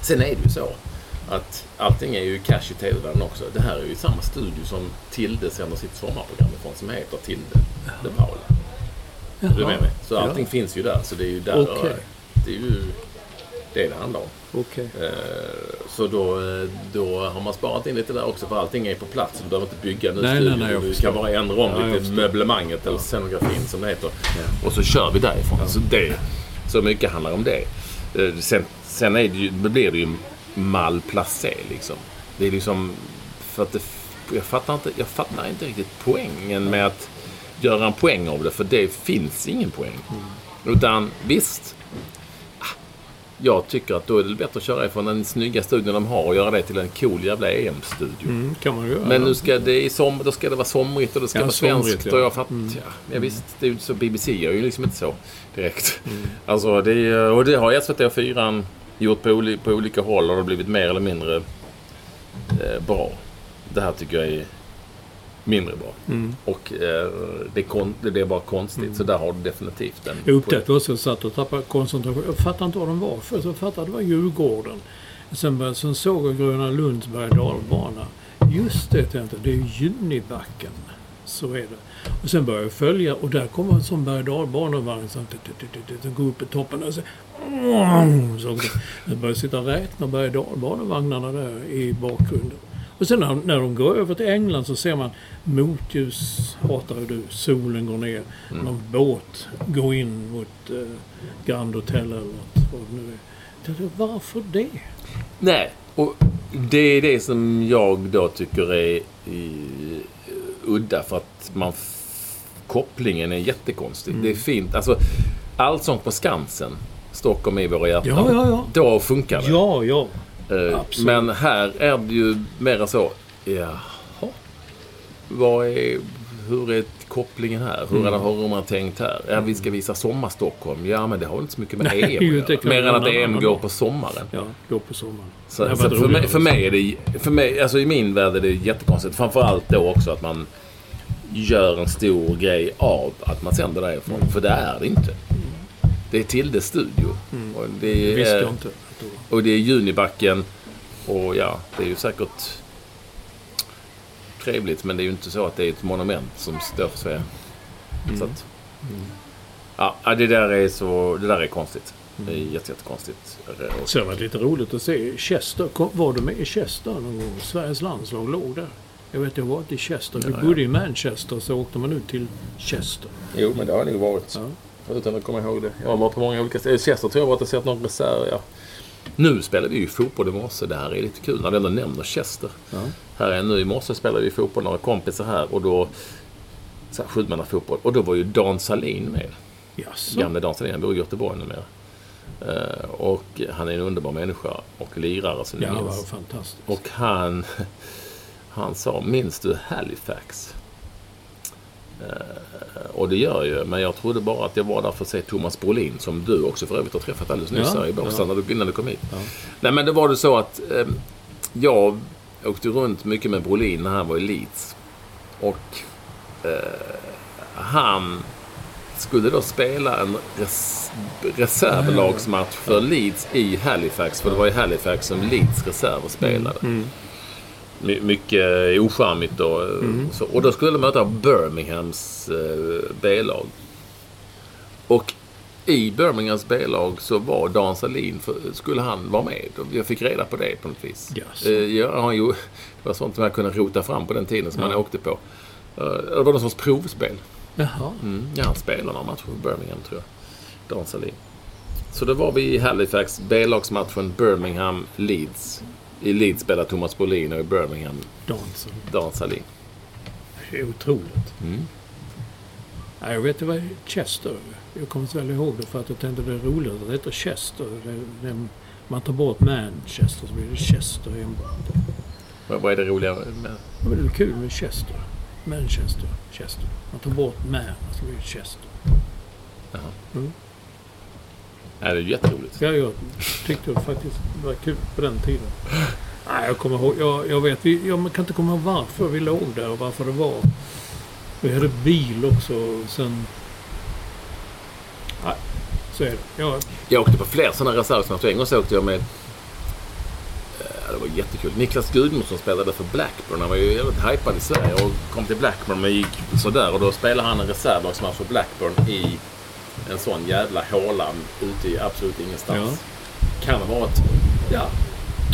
Sen är det ju så att allting är ju cash i tv-världen också. Det här är ju samma studio som Tilde sänder sitt sommarprogram ifrån som heter Tilde de Paula. Är du med mig? Så allting finns ju där. Så det är ju där. Okej. Det är ju det det handlar om. Okej. Eh, Så då, eh, då har man sparat in lite där också för allting är på plats. Du behöver inte bygga en ny Nej, studio. nej, nej, du kan bara ändra om Ja, lite möblemanget eller scenografin som det heter. Och så kör vi därifrån. Så, det, så mycket handlar om det. Eh, Sen, sen är det ju, blir det ju malplacé liksom. Det är liksom... För att det, jag, fattar inte, jag fattar inte riktigt poängen med att göra en poäng av det. För det finns ingen poäng. Mm. Utan visst, jag tycker att då är det bättre att köra ifrån den snygga studion de har och göra det till en cool jävla EM-studio. Mm, kan man göra. Men nu ska det i som, då ska det vara somrigt och det ska Ja, vara svenskt. ja. Och jag fattar, ja, ja, visst, det är ju så BBC gör ju liksom inte så direkt. Alltså, det, och det har SVT och 4 gjort på, oli, på olika håll och det har blivit mer eller mindre eh, bra. Det här tycker jag är mindre bra. Och eh, det, är kon, det är bara konstigt. Så där har du definitivt en Jag upptäckte också att jag satt och tappade koncentration. Jag fattade inte vad de var för. Jag fattade att det var Djurgården. Sen, sen såg jag Gröna Lunds berg dalbana. Just det, tänkte. Det är Junibacken. Så är det. Och sen började jag följa och där kommer en sån berg dalbanevagn som går upp i toppen och så... Så jag började sitta och räkna berg dalbanevagnarna där i bakgrunden. Och sen när, när de går över till England så ser man motljus, hatar du, solen går ner. Någon båt går in mot eh, Grand Hotel eller något. Vad det nu är. Tänkte, Varför det? Nej, och det är det som jag då tycker är i, udda för att man kopplingen är jättekonstig. Det är fint. Alltså, Allsång på Skansen, Stockholm i våra hjärtan. Ja, ja, ja. Då funkar det. Ja, ja. Eh, absolut. Men här är det ju mera så, jaha. Vad är, hur är kopplingen här? Hur, hur har man tänkt här? Ja, vi ska visa Sommar-Stockholm. Ja, men det har väl inte så mycket med Nej, EM att göra. Mer än att EM går på sommaren. Ja, gå på sommaren. Så, så för, mig, för mig är det, för mig, alltså i min värld är det jättekonstigt. Framförallt då också att man gör en stor grej av att man sänder därifrån. För det är det inte. Det är Tilde studio. Och det är, inte. Och det är Junibacken Och ja, det är ju säkert trevligt men det är ju inte så att det är ett monument som står för Sverige. Så att, ja, det där är så, det där är konstigt. Det är jätte, jättekonstigt. Och- Så det var lite roligt att se Chester. Kom- Var du med i Chester någon gång? Sveriges landslag låg där. Jag vet, jag var inte i Chester. Vi Ja, ja. bodde i Manchester så åkte man ut till Chester. Jo, men det har nog varit. Ja. Utan att komma ihåg det. Jag har varit på många olika ställen. Chester tror jag var att jag sett någon reserv. Ja. Nu spelar vi ju fotboll i morse. Det här är lite kul när du ändå nämner Chester. Här är nu i morse spelade vi fotboll, några kompisar här. Och då... Så här, Sjumannafotboll. Och då var ju Dan Salin med. Jaså? Gamle Dan Salin. Han bor i Göteborg numera. Uh, och han är en underbar människa och lirare som ni Ja, minns. fantastiskt. Och han, han sa, minns du Halifax? Eh, och det gör ju, men jag trodde bara att jag var där för att se Thomas Brolin, som du också för övrigt har träffat alldeles nyss Ja, här i Båstad ja. när du- innan du kom hit. Nej, men det var det så att eh, jag åkte runt mycket med Brolin när han var i Leeds. Och eh, han skulle då spela en res- reservlagsmatch för Leeds i Halifax. För det var i Halifax som Leeds reserver spelade. My- mycket ocharmigt då. Så, och då skulle de möta Birminghams eh, B-lag. Och i Birminghams B-lag så var Dan Salin, för, skulle han vara med? Och Jag fick reda på det på något vis. Jaså. Eh, ja, han det var sånt som jag kunde rota fram på den tiden som han åkte på. Eh, det var någon sorts provspel. Jaha. Mm, ja, han spelade några matcher för Birmingham tror jag. Dan Salin. Så då var vi i Halifax, B-lagsmatchen Birmingham-Leeds. I Leeds spelade Thomas Brolin och i Birmingham. Dan Salin. Det är otroligt. Mm. Ja, jag vet, det var Chester. Jag kommer inte väl ihåg det för att jag tänkte det är roligt att det heter Chester. Det, det, man tar bort Manchester så blir det Chester enbart. Vad vad är det roliga med... Ja, det är kul med Chester. Manchester, Chester. Man tar bort Man så blir det Chester. Nej, det är jätteroligt. Ja, jag tyckte det faktiskt var kul på den tiden. Nej, jag kommer ihåg. Jag, jag vet, vi, jag kan inte komma ihåg varför vi låg där och varför det var. Vi hade bil också och sen... Nej, så är det. Jag, Jag åkte på fler sådana reservmatcher. En gång så åkte jag med... eh, Det var jättekul. Niklas Gudmundsson spelade för Blackburn. Han var ju jävligt hypad i Sverige och kom till Blackburn men gick sådär. Och då spelade han en reservlagsmatch för Blackburn i en sån jävla håla ute i absolut ingenstans. Kan ha varit... Ja.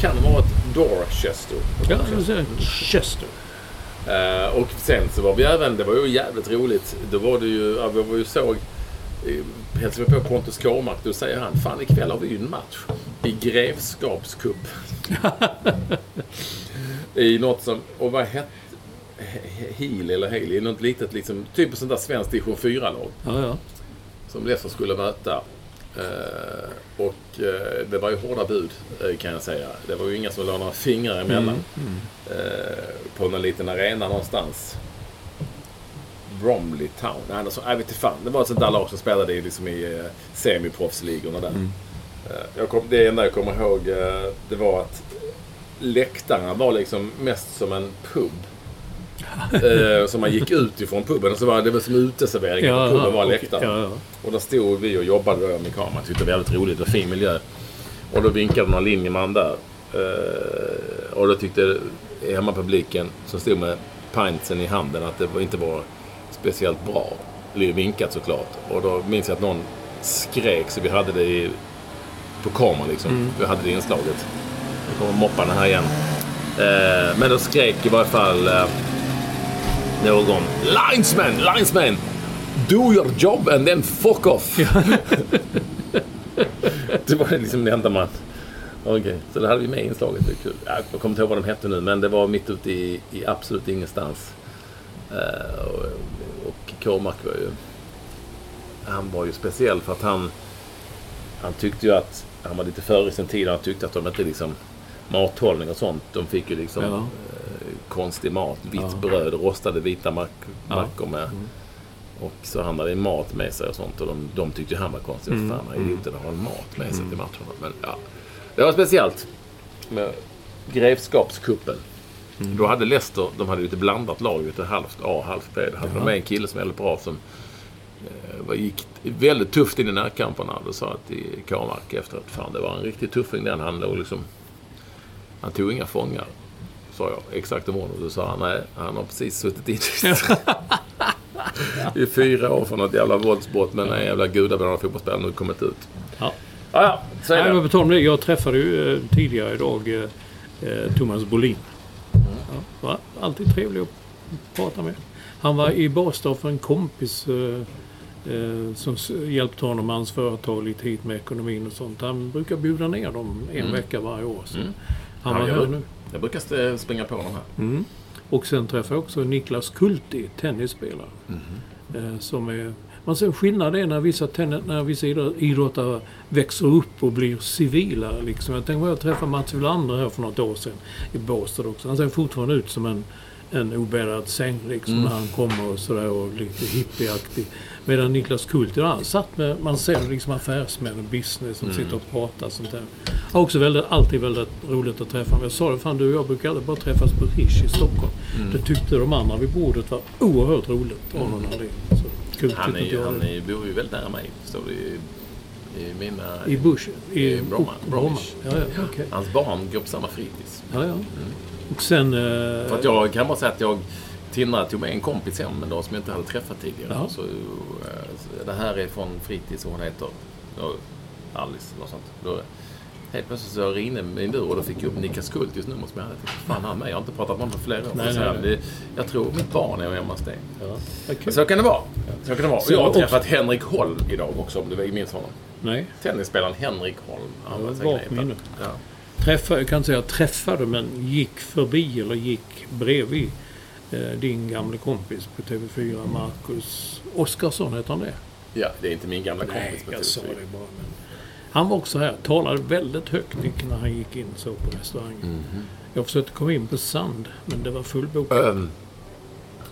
Kan ha varit Dorchester. ja, Chester. Eh, och sen så var vi även, det var ju jävligt roligt. Då var det ju, ja, vi var ju såg, eh, hälsade vi på Pontus Kåmark. Då säger han, fan ikväll har vi ju en match i Grevskapscup. I något som, och vad hette, Heal eller Haley, något litet liksom, typ ett sånt där svenskt division 4-lag Ja, ja. Som Leicester skulle möta. Eh, och eh, det var ju hårda bud eh, kan jag säga. Det var ju inga som la några fingrar emellan. Eh, på någon liten arena någonstans. Bromley Town. Nej, sånt- jag vet inte fan. Det var ett sånt där lag som spelade i, liksom i eh, semiproffsligorna där. Eh, jag kom, det enda jag kommer ihåg eh, det var att läktarna var liksom mest som en pub. Eh, så man gick ut ifrån puben och så var det var som uteservering. Ja, puben var läktaren. Ja, ja. Och där stod vi och jobbade då med kameran. Tyckte det var väldigt roligt och fin miljö. Och då vinkade någon linjeman där. Eh, och då tyckte hemmapubliken som stod med pintsen i handen att det var- inte var speciellt bra. Eller vinkat såklart. Och då minns jag att någon skrek så vi hade det i, på kameran liksom. Vi hade det inslaget. Nu kommer mopparna här igen. Eh, men då skrek i varje fall eh, någon Linesman! Linesman! Do your job and then fuck off! det var liksom det enda man... Okej, så det hade vi med i inslaget. Det är kul. Jag kommer inte ihåg vad de hette nu, men det var mitt ute i, i absolut ingenstans. Eh, och, och var ju... Han var ju speciell för att han... Han tyckte ju att han var lite före sin tid. Han tyckte att de inte liksom... Mathållning och sånt. De fick ju liksom Ja. Konstig mat. Vitt Ja. bröd, rostade vita mack. Mm. mackor med. Och så han hade mat med sig och sånt. Och de, de tyckte han var konstig. Mm. Fan, vad idioten har mat med sig till matcherna. Men ja, det var speciellt. Med Grevskapskuppen. Mm. Då hade Leicester, de hade lite blandat lag. Lite halvt A, halvt B. Då hade de med en kille som var väldigt bra som eh, var- gick väldigt tufft in i närkamperna. Då sa jag till Kåmark efter att fan det var en riktig tuffing den. Han låg liksom... Han tog inga fångar. Sa jag. Exakt om orden. Då sa han nej, han har precis suttit in i fyra år för något jävla våldsbrott med en jävla gudabenådad fotbollsspelare nu kommit ut. Ja. Ja, ja. Så är Nej, det. men på det. Jag träffade ju eh, tidigare idag eh, eh, Thomas Bolin. Ja, var alltid trevlig att prata med. Han var i Båstad för en kompis eh, eh, som hjälpte honom med hans företag lite hit med ekonomin och sånt. Han brukar bjuda ner dem en vecka varje år. Så Mm. Han Ja, var här nu. Jag brukar st- springa på dem här. Mm. Och sen träffade jag också Niklas Kulti, tennisspelare. Eh, som är, man ser skillnad är när vissa, tennis, när vissa idrott- idrottare växer upp och blir civila. Liksom. Jag tänkte på jag träffade Mats Wilander här för något år sedan i Båstad också. Han ser fortfarande ut som en, en obäddad säng liksom, Mm. när han kommer och sådär och lite hippieaktig. Medan Niklas Kulti, han satt med, man ser liksom affärsmän och business som Mm. sitter och pratar sånt där. Har också väldigt, alltid väldigt roligt att träffa honom. Jag sa det, fan du och jag brukar aldrig bara träffas på Rish i Stockholm. Mm. Det tyckte de andra vid bordet var oerhört roligt av någon anledning. Så kul Han, är, han är, bor ju väldigt nära mig. Står det i, i mina... I Bush? i Bromma. oh, Bromma. Bromwich. Ja, ja, okej. Hans barn går på samma fritids. Ja, ja. Och sen... eh, För att jag kan bara säga att jag Tinna tog med en kompis hem en dag som jag inte hade träffat tidigare. Ja. Så, eh, det här är från fritids och hon heter Alice eller sånt. Då, helt plötsligt så ringde min lur och då fick jag upp Niklas Kultis nummer som jag hade. Tänkte, Fan han med, jag har inte pratat med honom på flera år. Nej, så nej, nej. Det, jag tror mitt barn är hemma hos dig. ja. Så kan det vara. Så kan det vara. Så jag har också- träffat Henrik Holm idag också om du minns honom. Nej. Tennisspelaren Henrik Holm. Han Ja, var på minne. Ja. Träffade, jag kan inte säga träffade, men gick förbi eller gick bredvid eh, din gamle kompis på TV4, Marcus Oskarsson, heter han det? ja, det är inte min gamla Nej, kompis. på jag sa TV4. det bara. Men han var också här. Talade väldigt högt när han gick in så på restaurangen. Mhm. Jag försökte komma in på Sand, men det var fullbokat. Öhm,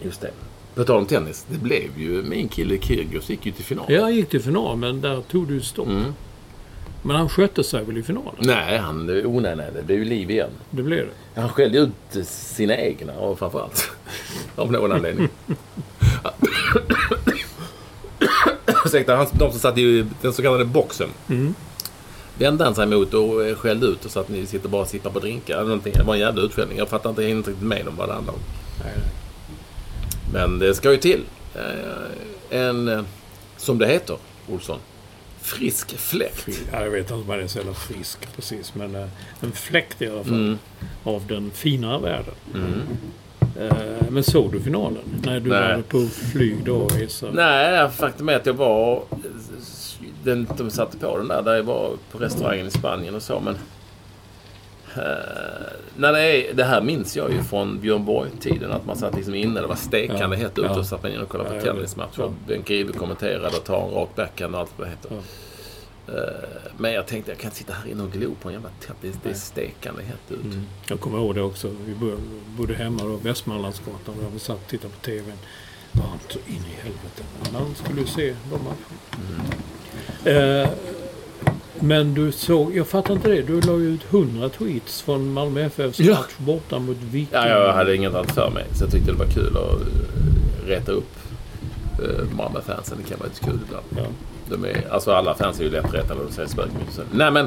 just det. På tal om tennis. Det blev ju min kille Kyrgios gick ju till final. Jag gick till final, men där tog du stopp. Mm. Men han skötte sig väl i finalen? Nej, han... Oh, nej, nej. Det blev ju liv igen. Det blev det. Han skällde ut sina egna och framförallt. av någon anledning. Ursäkta, han, de som satt i den så kallade boxen. Mm. Vände han sig mot och eh, skällde ut och sa att ni sitter bara och sippar på drinkar. eller någonting. Det var en jävla utskällning. Jag fattar inte, jag inte riktigt med om vad det handlar om. Men det ska ju till. Eh, En, eh, som det heter, Olsson, frisk fläkt. Ja, jag vet inte om man är så jävla frisk precis, men eh, en fläkt i alla fall Mm. av den finare världen. Mm. Eh, men såg du finalen? När du Nej. var på flyg då resa? Nej, faktum är att jag var... Den, de satte på den där, där jag var på restaurangen i Spanien och så, men... när det, är, det här minns jag ju från Björn Borg-tiden, att man satt liksom inne, det var stekande Ja, hett ute ja. och satt man inne och kollade på Ja, tennismatcher. Ja. Bengt Grive kommenterade och tar en rak backhand och allt vad det heter. Ja. Eh, men jag tänkte, jag kan inte sitta här inne och glo på en jävla tätt. Det, är stekande hett ut. Mm. Jag kommer ihåg det också. Vi bo- bodde hemma då, Västmanlandsgatan. Där vi satt och tittade på TVn. Varmt så in i helvete. Man skulle ju se de matcherna. Eh, men du såg, jag fattar inte det. Du la ju ut 100 tweets från Malmö FFs Ja. match borta mot Viking. Ja, jag hade inget annat för mig. Så jag tyckte det var kul att uh, reta upp uh, Malmö-fansen. Det kan vara lite kul ibland. Ja. De är, alltså alla fans är ju lättretade och säger spökmysen. Nej men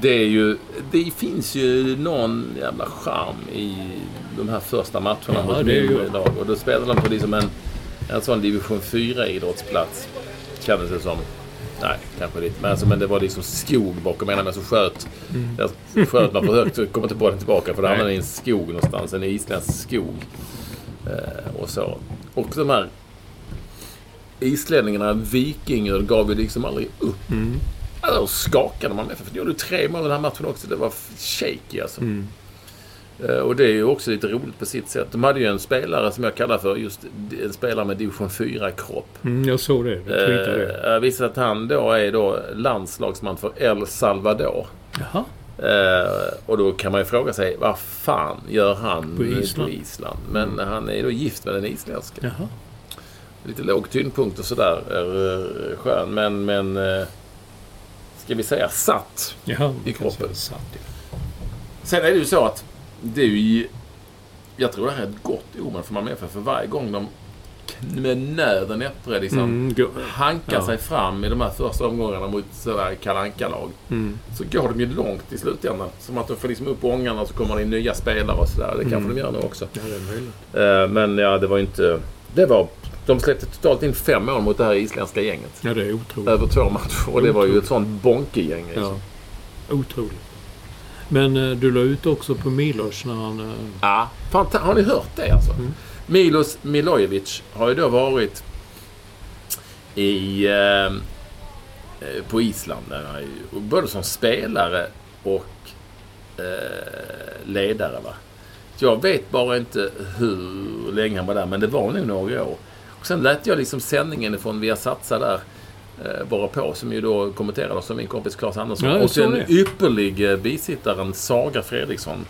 det är ju... Det finns ju någon jävla charm i de här första matcherna Ja, mot det är ju- mindre lag. Och då spelar de på liksom en, en sån division 4-idrottsplats. Kändes det som. Nej, kanske lite. Men, alltså, men det var liksom skog bakom ena men så sköt, där sköt man för högt så kom inte bollen tillbaka för Nej. hamnade i en skog någonstans. En isländsk skog. Eh, och så. Och de här islänningarna, Vikingar, gav ju liksom aldrig upp. Mm. Alltså, då skakade man. För de gjorde tre mål den här matchen också. Det var shaky alltså. Mm. Eh, Och det är ju också lite roligt på sitt sätt. De hade ju en spelare som jag kallar för just en spelare med division 4-kropp. Mm, jag såg det. Tweetade det. Eh, jag visade att han då är då landslagsman för El Salvador. Jaha. Eh, och då kan man ju fråga sig, vad fan gör han På Island? på Island? Men han är då gift med den isländska. Jaha. Lite låg tyngdpunkt och sådär. Är skön. Men, men ska vi säga satt. Jaha. I kroppen. Satt, ja. Sen är det ju så att det är ju... Jag tror det här är ett gott omen för Malmö FF. För varje gång de med nöden näppe liksom Mm, hankar ja. sig fram i de här första omgångarna mot sådär Kalle lag Mm. Så går de ju långt i slutändan. Som att de får liksom upp ångarna och så kommer det in nya spelare och sådär. Det kanske Mm. de gör nu också. Ja, det är. Eh, Men ja, det var inte... Det var... De släppte totalt in fem mål mot det här isländska gänget. Ja, det är otroligt. Över två matcher. Och det var ju ett sånt bonkegäng. Ja. Liksom. Otroligt. Men eh, du la ut också på Milos när han... eh, Ja. Fan, ta- har ni hört det alltså? Mm. Milos Milojevic har ju då varit i... Eh, eh, på Island. Både som spelare och eh, ledare. Va? Jag vet bara inte hur länge han var där, men det var nog några år. Och sen lät jag liksom sändningen från Via Satsa där eh, bara på, som ju då kommenterades av min kompis Claes Andersson. Ja, och sen ypperlig bisittaren Saga Fredriksson.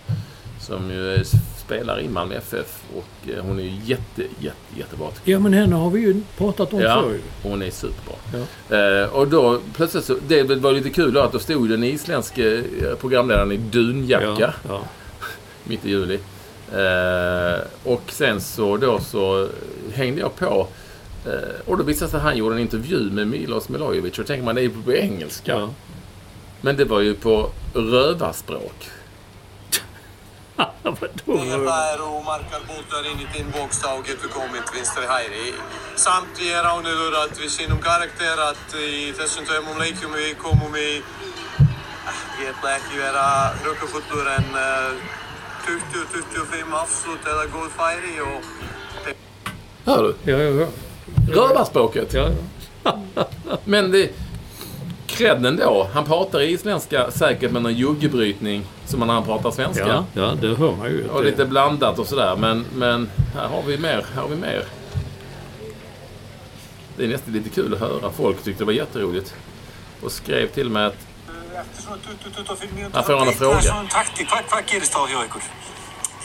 Som ju eh, spelar i Malmö FF och eh, hon är ju jätte, jätte, jättebra. Ja, men henne har vi ju pratat om. Ja, förr. hon är superbra. Ja. Eh, och då plötsligt så, det var lite kul då att då stod den isländske programledaren i dunjacka Ja, ja. mitt i juli. Eh, och sen så då så hängde jag på och då visade sig att han gjorde en intervju med Milos Milojevic och tänker man det är ju på engelska. ja. Men det var ju på rövarspråk. Samt uh, 20-25 afslut eða góð færi og Hör du? Ja, ja, ja. Rövarspråket. ja, ja. Men det... Credden då. Han pratar isländska säkert med någon juggebrytning som när han pratar svenska. Ja, ja, det hör man ju. Och lite blandat och sådär. Men, men här har vi mer. Här har vi mer. Det är nästan lite kul att höra. Folk tyckte det var jätteroligt. Och skrev till mig att eftir svona 20-25 mínútur Här får han en fråga.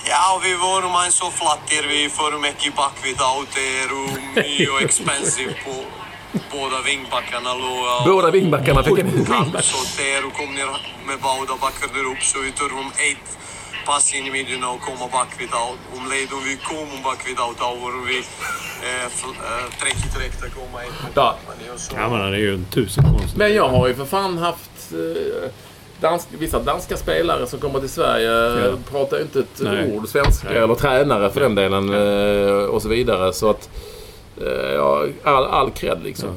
Já, við vorum aðeins svo flattir, við förum ekki bakvið á, det eru mjög expensive på båda vingbackarna och båda vingbackarna fick en wingback. så det eru komnir með báða bakkarnir upp, så við þurfum eitt pass inn í miðjuna og koma bakvið á. Um leið og við komum bakvið á, þá vorum við eh, fl- eh, trekk i trekk að koma einn. Ja. Ja, men han är ju en tusen konstigt. Men jag har ju för fan haft eh, dansk, vissa danska spelare som kommer till Sverige. Ja. Pratar ju inte ett Nej. ord svenska. Nej. Eller tränare för den delen. eh, Och så vidare. Så att... eh, Ja, all, all cred liksom.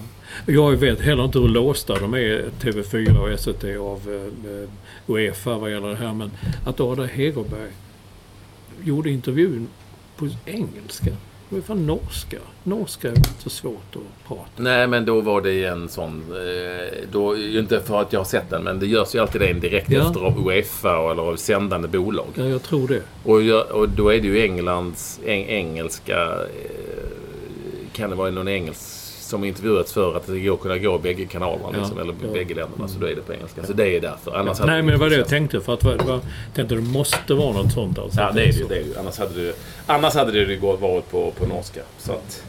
Jag vet heller inte hur låsta de är, TV4 och SVT, av eh, Uefa vad gäller det här. Men att Ada Hegerberg gjorde intervjun på engelska. Var fan norska. Norska är inte så svårt att prata. Nej, men då var det en sån... Eh, då, inte för att jag har sett den, men det görs ju alltid det direkt Ja. efter av Uefa eller av sändande bolag. Ja, jag tror det. Och, och då är det ju Englands eng, engelska... Eh, kan det vara någon engelsk som intervjuats för att det går kunna gå i bägge kanalerna, Ja, liksom, eller ja. bägge länderna. Så då är det på engelska. Så det är därför. Annars hade Nej, men det var det jag tänkte. För att var, tänkte det måste vara något sånt alltså. Ja, det är det. Det är det. Annars hade det, annars hade det gått- varit på, på norska. Så att...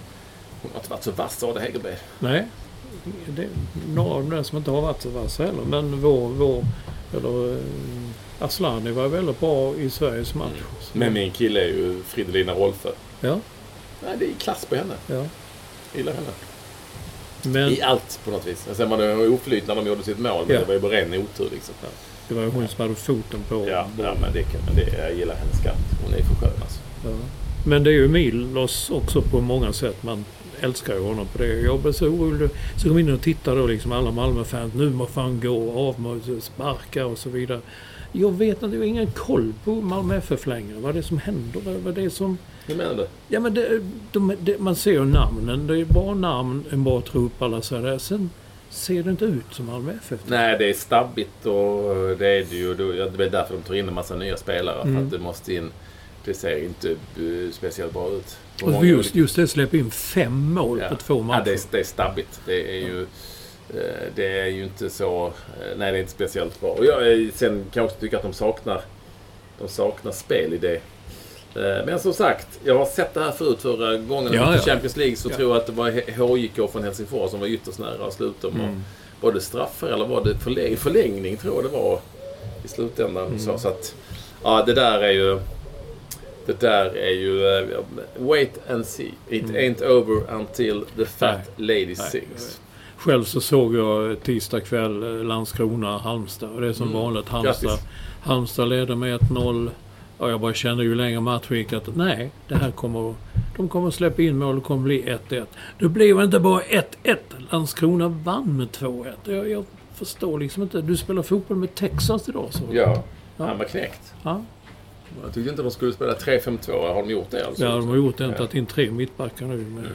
Hon har inte varit så vass, det Hegerberg. Nej. Det är några av dem som inte har varit så vassa heller. Men vår, vår eller eh, Aslani var väldigt bra i Sveriges match. Så- Men min kille är ju Fridolina Rolfö. Ja, Nej, det är klass på henne. ja. Gillar henne. Men I allt på något vis. Sen var det oflyt när de gjorde sitt mål. Men Ja. det var ju bara ren otur liksom. det var ju hon som hade foten på Ja, ja men, det, men det, jag gillar hennes skratt. Hon är för skön alltså. Ja. Men det är ju Milos också på många sätt. Man älskar ju honom på det. Jag blev så orolig. Så kom jag in och tittade då liksom alla Malmö-fans. Nu må fan gå av sparka och så vidare. Jag vet inte, jag har ingen koll på Malmö FF längre. Vad det är som händer. Vad vad det är som... Hur menar du? Ja men det, de, det, man ser ju namnen. Det är bra namn, en bra trupp, alla så där. Sen ser det inte ut som Malmö FF. Nej, det är stabbigt och det är det ju. Ja, Det är därför de tar in en massa nya spelare. För Mm. att det måste in... Det ser inte eh, speciellt bra ut. Och just, olika- just det, släppa in fem mål Ja. på två Ja, matcher. det, är, det är stabbigt. Det är ju... eh, Det är ju inte så... eh, Nej, det är inte speciellt bra. Och jag, eh, sen kan jag också tycka att de saknar... De saknar spelidé. Eh, Men som sagt, jag har sett det här förut förra gången Ja, i ja. Champions League så Ja. tror jag att det var HJK från Helsingfors som var ytterst nära att sluta. Mm. Var det straffar eller var det förläng förlängning tror jag det var i slutändan. Mm. Så, så att, ja, det där är ju... Det där är ju... eh, wait and see. It ain't over until the fat lady Nej. sings. Själv så såg jag tisdag kväll eh, Landskrona-Halmstad. Och det är som vanligt. Halmstad, Grattis. Halmstad leder med 1-0. Och jag bara kände ju längre matchen gick att nej, det här kommer... De kommer att släppa in mål. Det kommer bli 1-1. Det blev inte bara 1-1. Landskrona vann med 2-1. Jag, jag förstår liksom inte. Du spelar fotboll med Texas idag så. Ja. Ja. Han var knäckt. Ja, Jag tyckte inte de skulle spela 3-5-2. Har de gjort det alltså? ja de har gjort det. Ja. Tagit in tre mittbackar nu. Men,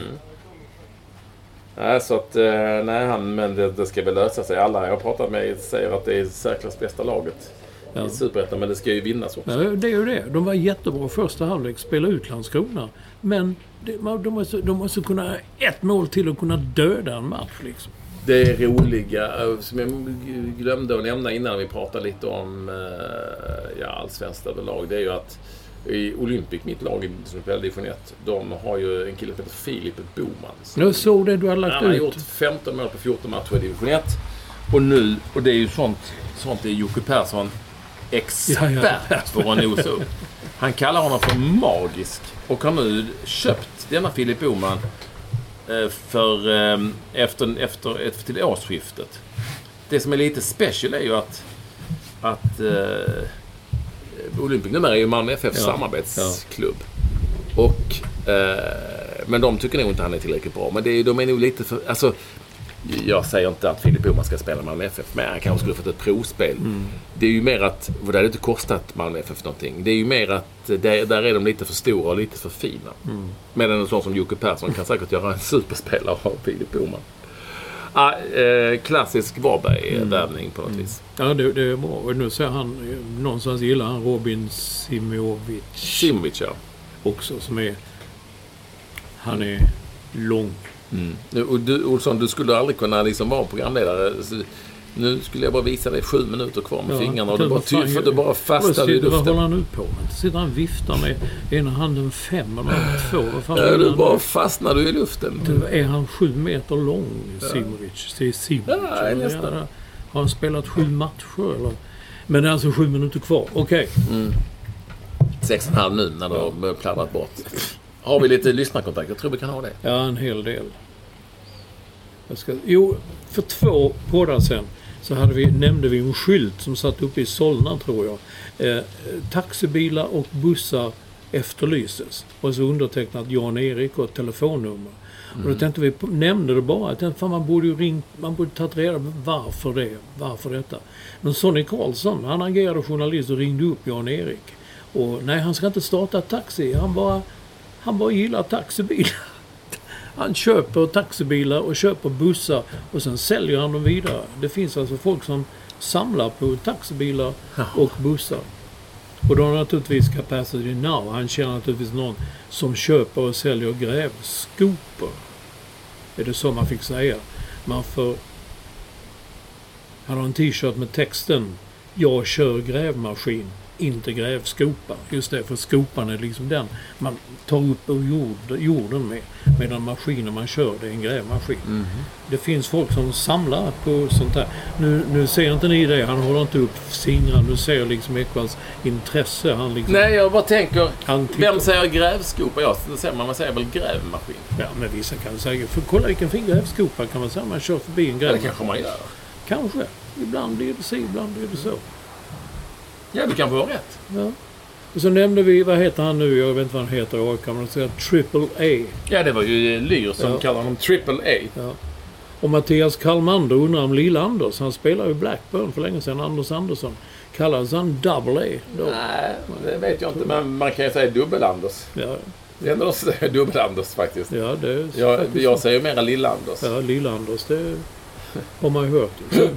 Nej, så att... eh, Nej, han, men det, det ska väl lösa sig. Alla jag har pratat med säger att det är säkrast bästa laget ja. i Superettan. Men det ska ju vinnas också. Ja, det är ju det. De var jättebra i första halvlek, spela ut Landskrona. Men det, de, måste, de måste kunna ett mål till att kunna döda en match. Liksom. Det roliga, eh, som jag glömde att nämna innan vi pratade lite om eh, ja, allsvenskt överlag, det är ju att i Olympic, mitt lag som spelar division 1, de har ju en kille som heter Filip Boman. Jag såg det du hade lagt Han har ut. gjort 15 mål på 14 matcher i division 1. Och nu, och det är ju sånt, sånt är Jocke Persson expert Ja, ja. på att nosa upp. Han kallar honom för magisk och har nu köpt denna Filip Boman eh, för, eh, efter, efter, efter till årsskiftet. Det som är lite special är ju att, att eh, Olympic numera är ju Malmö FFs Ja, samarbetsklubb. Och, eh, men de tycker nog inte han är tillräckligt bra. Men det är, de är nog lite för... Alltså, jag säger inte att Filip Boman ska spela Malmö FF, men han kanske skulle fått ett provspel. Det är ju mer att, och det hade inte kostat Malmö FF någonting. Det är ju mer att där, där är de lite för stora och lite för fina. Medan en sån som Jocke Persson kan säkert göra en superspelare av Filip Boman. Ah, eh, klassisk Varberg-värvning på något vis. Ja, det, det är bra. Och nu ser han, någonstans gillar han Robin Simovic Simovic, ja. också som är... Han är lång. Nu, Och du, Olsson, du skulle aldrig kunna liksom vara programledare. Nu skulle jag bara visa dig sju minuter kvar med Ja, fingrarna och du bara, fan för du bara fastnar i Vad luften. håller han nu på med? Sitter han och viftar med ena handen fem eller två? Vad fan Ja, du bara du i luften. Du, Är han sju meter lång, Simovic? Det är Simovic. Ja, nästan. Har han spelat sju matcher eller? Men det är alltså sju minuter kvar. Okej. Sex och en halv nu när du har pladdrat bort. Har vi lite lyssnarkontakt? Jag tror vi kan ha det. Ja, en hel del. Jag ska, jo, för två poddar sen så hade vi, nämnde vi en skylt som satt uppe i Solna, tror jag. Eh, taxibilar och bussar efterlyses. Och så undertecknat Jan-Erik och ett telefonnummer. Och då tänkte vi, nämnde det bara. Jag tänkte, fan, man borde ju ringt, man borde tagit reda på varför det, varför detta. Men Sonny Karlsson, han agerade journalist och ringde upp Jan-Erik. Och nej, han ska inte starta taxi. Han bara, han bara gillar taxibilar. Han köper taxibilar och köper bussar och sen säljer han dem vidare. Det finns alltså folk som samlar på taxibilar och bussar. Och då har naturligtvis Capacity Now. Han känner naturligtvis någon som köper och säljer grävskopor. Är det så man fick säga? Man får... Han har en t-shirt med texten Jag kör grävmaskin, inte grävskopa. Just det, för skopan är liksom den man tar upp ur jord, jorden med. Medan maskinen man kör, det är en grävmaskin. Det finns folk som samlar på sånt här. Nu, nu ser inte ni det, han håller inte upp fingrar. Nu ser liksom Ekwalls intresse. Han liksom... Nej, jag bara tänker. Vem säger grävskopa? Ja, det säger man, man säger väl grävmaskin? Ja, men vissa kan säga... För kolla vilken fin grävskopa kan man säga. Man kör förbi en Ja, det grävmaskin. kanske man gör. Kanske. Ibland blir det så, ibland blir det så. Ja, du kanske har rätt. Ja. Och så nämnde vi, vad heter han nu? Jag vet inte vad han heter. Men de säger Triple A. Ja, det var ju Lyr som Ja. kallar honom Triple A. Ja. Och Mattias Kalmander undrar om Lill-Anders. Han spelade i Blackburn för länge sedan. Anders Andersson. Kallades han Double A då? Nej, det vet jag inte. Men man kan ju säga Dubbel-Anders. Ja, Det är ändå så Dubbel-Anders faktiskt. ja det är Jag, faktiskt jag säger mera Lill-Anders. Ja, Lill-Anders, det har man ju hört.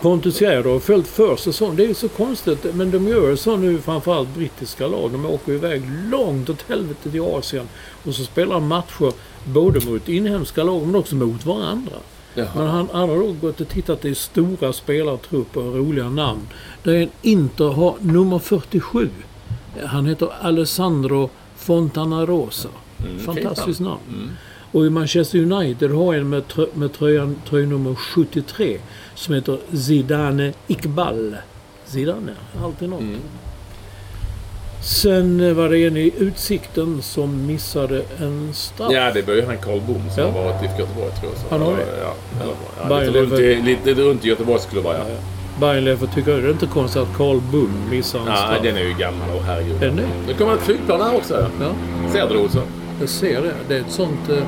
Pontus Gärder har följt för säsong. Det är ju så konstigt, men de gör så nu framförallt brittiska lag. De åker iväg långt åt helvete till Asien och så spelar de matcher både mot inhemska lag men också mot varandra. Jaha. Men han, han har då gått och tittat i stora spelartrupper och roliga namn. Där en Inter har nummer 47. Han heter Alessandro Fontanarosa. Fantastiskt namn. Och i Manchester United har en med, trö, med tröjan, tröjnummer 73 som heter Zidane Iqbal. Zidane, alltid något. Sen eh, var det en i Utsikten som missade en straff. Ja, det var ju han Karl Bom som Ja. har varit i Göteborg tror jag. Så. Han har det? Ja, ja, Bayern lite, runt i, lite runt i Göteborgsklubbar ja. Ja. Bajenlefer tycker det är inte konstigt att Karl Bum missar en Ja, straff. den är ju gammal och herregud. Den är? Nu kommer ett flygplan här också. Ja, Ser du det Olsson? jag ser det. Det är ett sånt... Eh,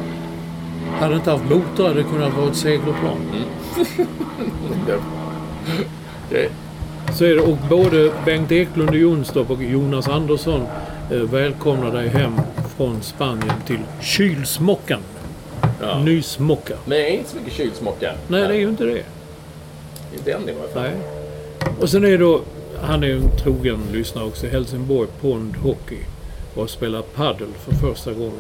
hade det inte haft motor hade det kunnat vara ett segelplan. Okej. Så är det. Och både Bengt Eklund i Jonstorp och Jonas Andersson eh, välkomnar dig hem från Spanien till kylsmockan. Ja. Nysmocka. Nej, inte så mycket kylsmocka. Nej, det är ju inte det. Inte än i varje fall. Nej. Och sen är det då, han är ju en trogen lyssnare också, Helsingborg Pond Hockey. Och har spelat paddel för första gången.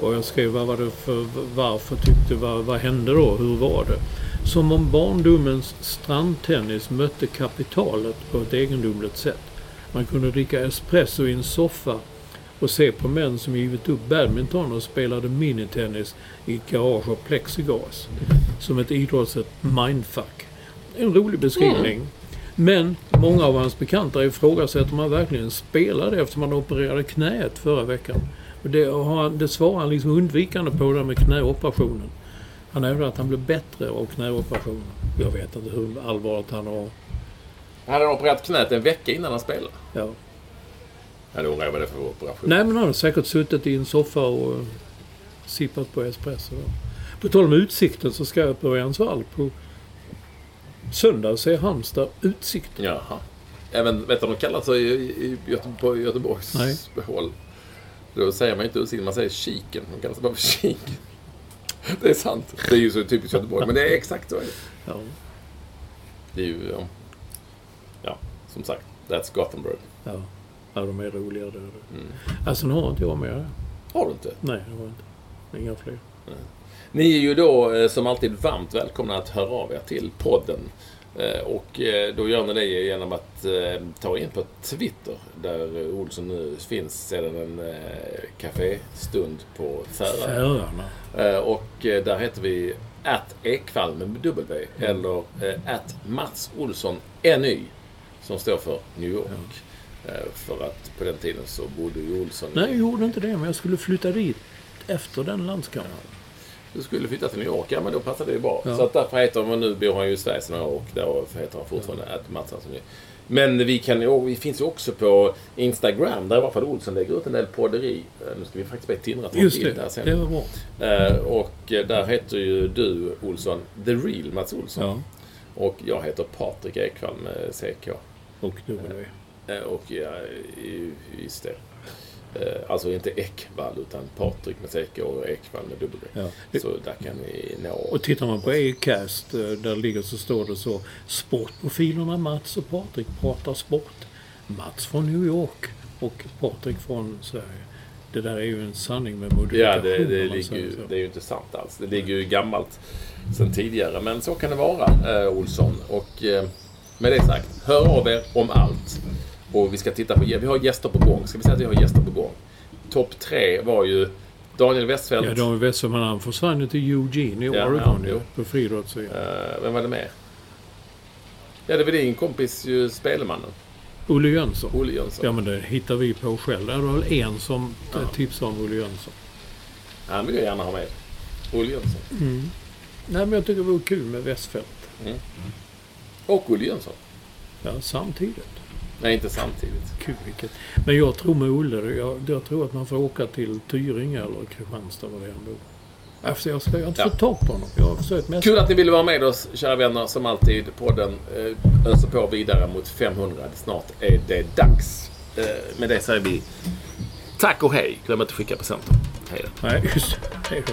Och jag skrev vad var det för, varför tyckte, vad, vad hände då, hur var det? Som om barndomens strandtennis mötte kapitalet på ett egendomligt sätt. Man kunde dricka espresso i en soffa och se på män som givit upp badminton och spelade minitennis i ett garage av plexiglas. Som ett idrottsligt mindfuck. En rolig beskrivning. Men många av hans bekanta ifrågasätter om han verkligen spelade eftersom han opererade knät förra veckan. Och det, har han- det svarar han liksom undvikande på det med knäoperationen. Han hävdar att han blev bättre av knäoperationen. Jag vet inte hur allvarligt han har... Han hade opererat knät en vecka innan han spelade. Ja. Ja, då undrar jag vad det är för operation. Nej, men han har säkert suttit i en soffa och eh, sippat på espresso. På tal om utsikten så ska jag på Örjansvall på söndag se Halmstad Utsikt. Jaha. Även, vet du vad de kallar sig i, i Göte, på Göteborgs Nej. håll? Då säger man inte utsikten, man säger kiken. De kallar sig bara för kiken. Det är sant. Det är ju så typiskt Göteborg. Men det är exakt så. är det. Ja. Det är ju... Ja, ja som sagt. That's Gothenburg. Ja. ja, de är roliga där. Mm. Alltså nu har inte jag det. Har du inte? Nej, det har jag inte. Inga fler. Ni är ju då eh, som alltid varmt välkomna att höra av er till podden. Eh, Och eh, då gör ni det genom att eh, ta in på Twitter där Olsson nu finns sedan en kaféstund på Färö. Färöarna. Och där heter vi att Ekvall med W eller att Mats Olsson NY som står för New York. Eh, För att på den tiden så bodde ju Olsson Nej, jag gjorde inte det. Men jag skulle flytta dit efter den landskampen. Du skulle flytta till New York, ja men då passade det ju bra. Ja. Så att därför heter han, och nu bor han ju i Sverige sedan några år och därför heter han fortfarande att Mats Hansson. Men vi, kan, vi finns ju också på Instagram där i alla fall Olsson lägger ut en del podderi. Eh, Nu ska vi faktiskt be Tindra ta Just det. där sen. Det var bra. Eh, Och eh, där heter ju du Olsson, The Real Mats Olsson. Ja. Och jag heter Patrik Ekwall med CK. Och W. Eh, Och ja, just det. Eh, Alltså inte Ekvall utan Patrik med CK och Ekvall med W. Ja. Så där kan ni nå Och tittar man på Acast, eh, där ligger så står det så Sportprofilerna Mats och Patrik pratar sport. Mats från New York och Patrik från Sverige. Det där är ju en sanning med modifikation. Ja, det, det, ligger ju, det är ju inte sant alls. Det ligger ju gammalt sen tidigare. Men så kan det vara, eh, Olsson. Och eh, med det sagt, hör av er om allt. Och vi ska titta på, vi har gäster på gång. Ska vi säga att vi har gäster på gång? Topp tre var ju Daniel Westfeldt. Ja, Daniel Westman han försvann ju till Eugene i Ja, Oregon ja, ju, jo. på friidrotts-VM. Eh, vem var det mer? Ja, det var din kompis ju, Spelemannen. Olle Jönsson. Olle Jönsson. Ja, men det hittar vi på själv. Det var väl en som Ja. tipsade om Olle Jönsson. Han vill jag gärna ha med. Olle Jönsson. Nej, men jag tycker det vore kul med Westfält. Och Olle Jönsson. Ja, samtidigt. Nej, inte samtidigt. Kul vilket. Men jag tror med Olle, jag, jag tror att man får åka till Tyringe eller Kristianstad var det han bor. Efter jag, har inte Ja. fått tag på honom. Jag har försökt mest. Kul att ni ville vara med oss, kära vänner. Som alltid, podden eh, öser på vidare mot 500. Snart är det dags. Eh, med det säger vi tack och hej. Glöm inte att skicka presenter. Hej då. Nej, just. Hej då.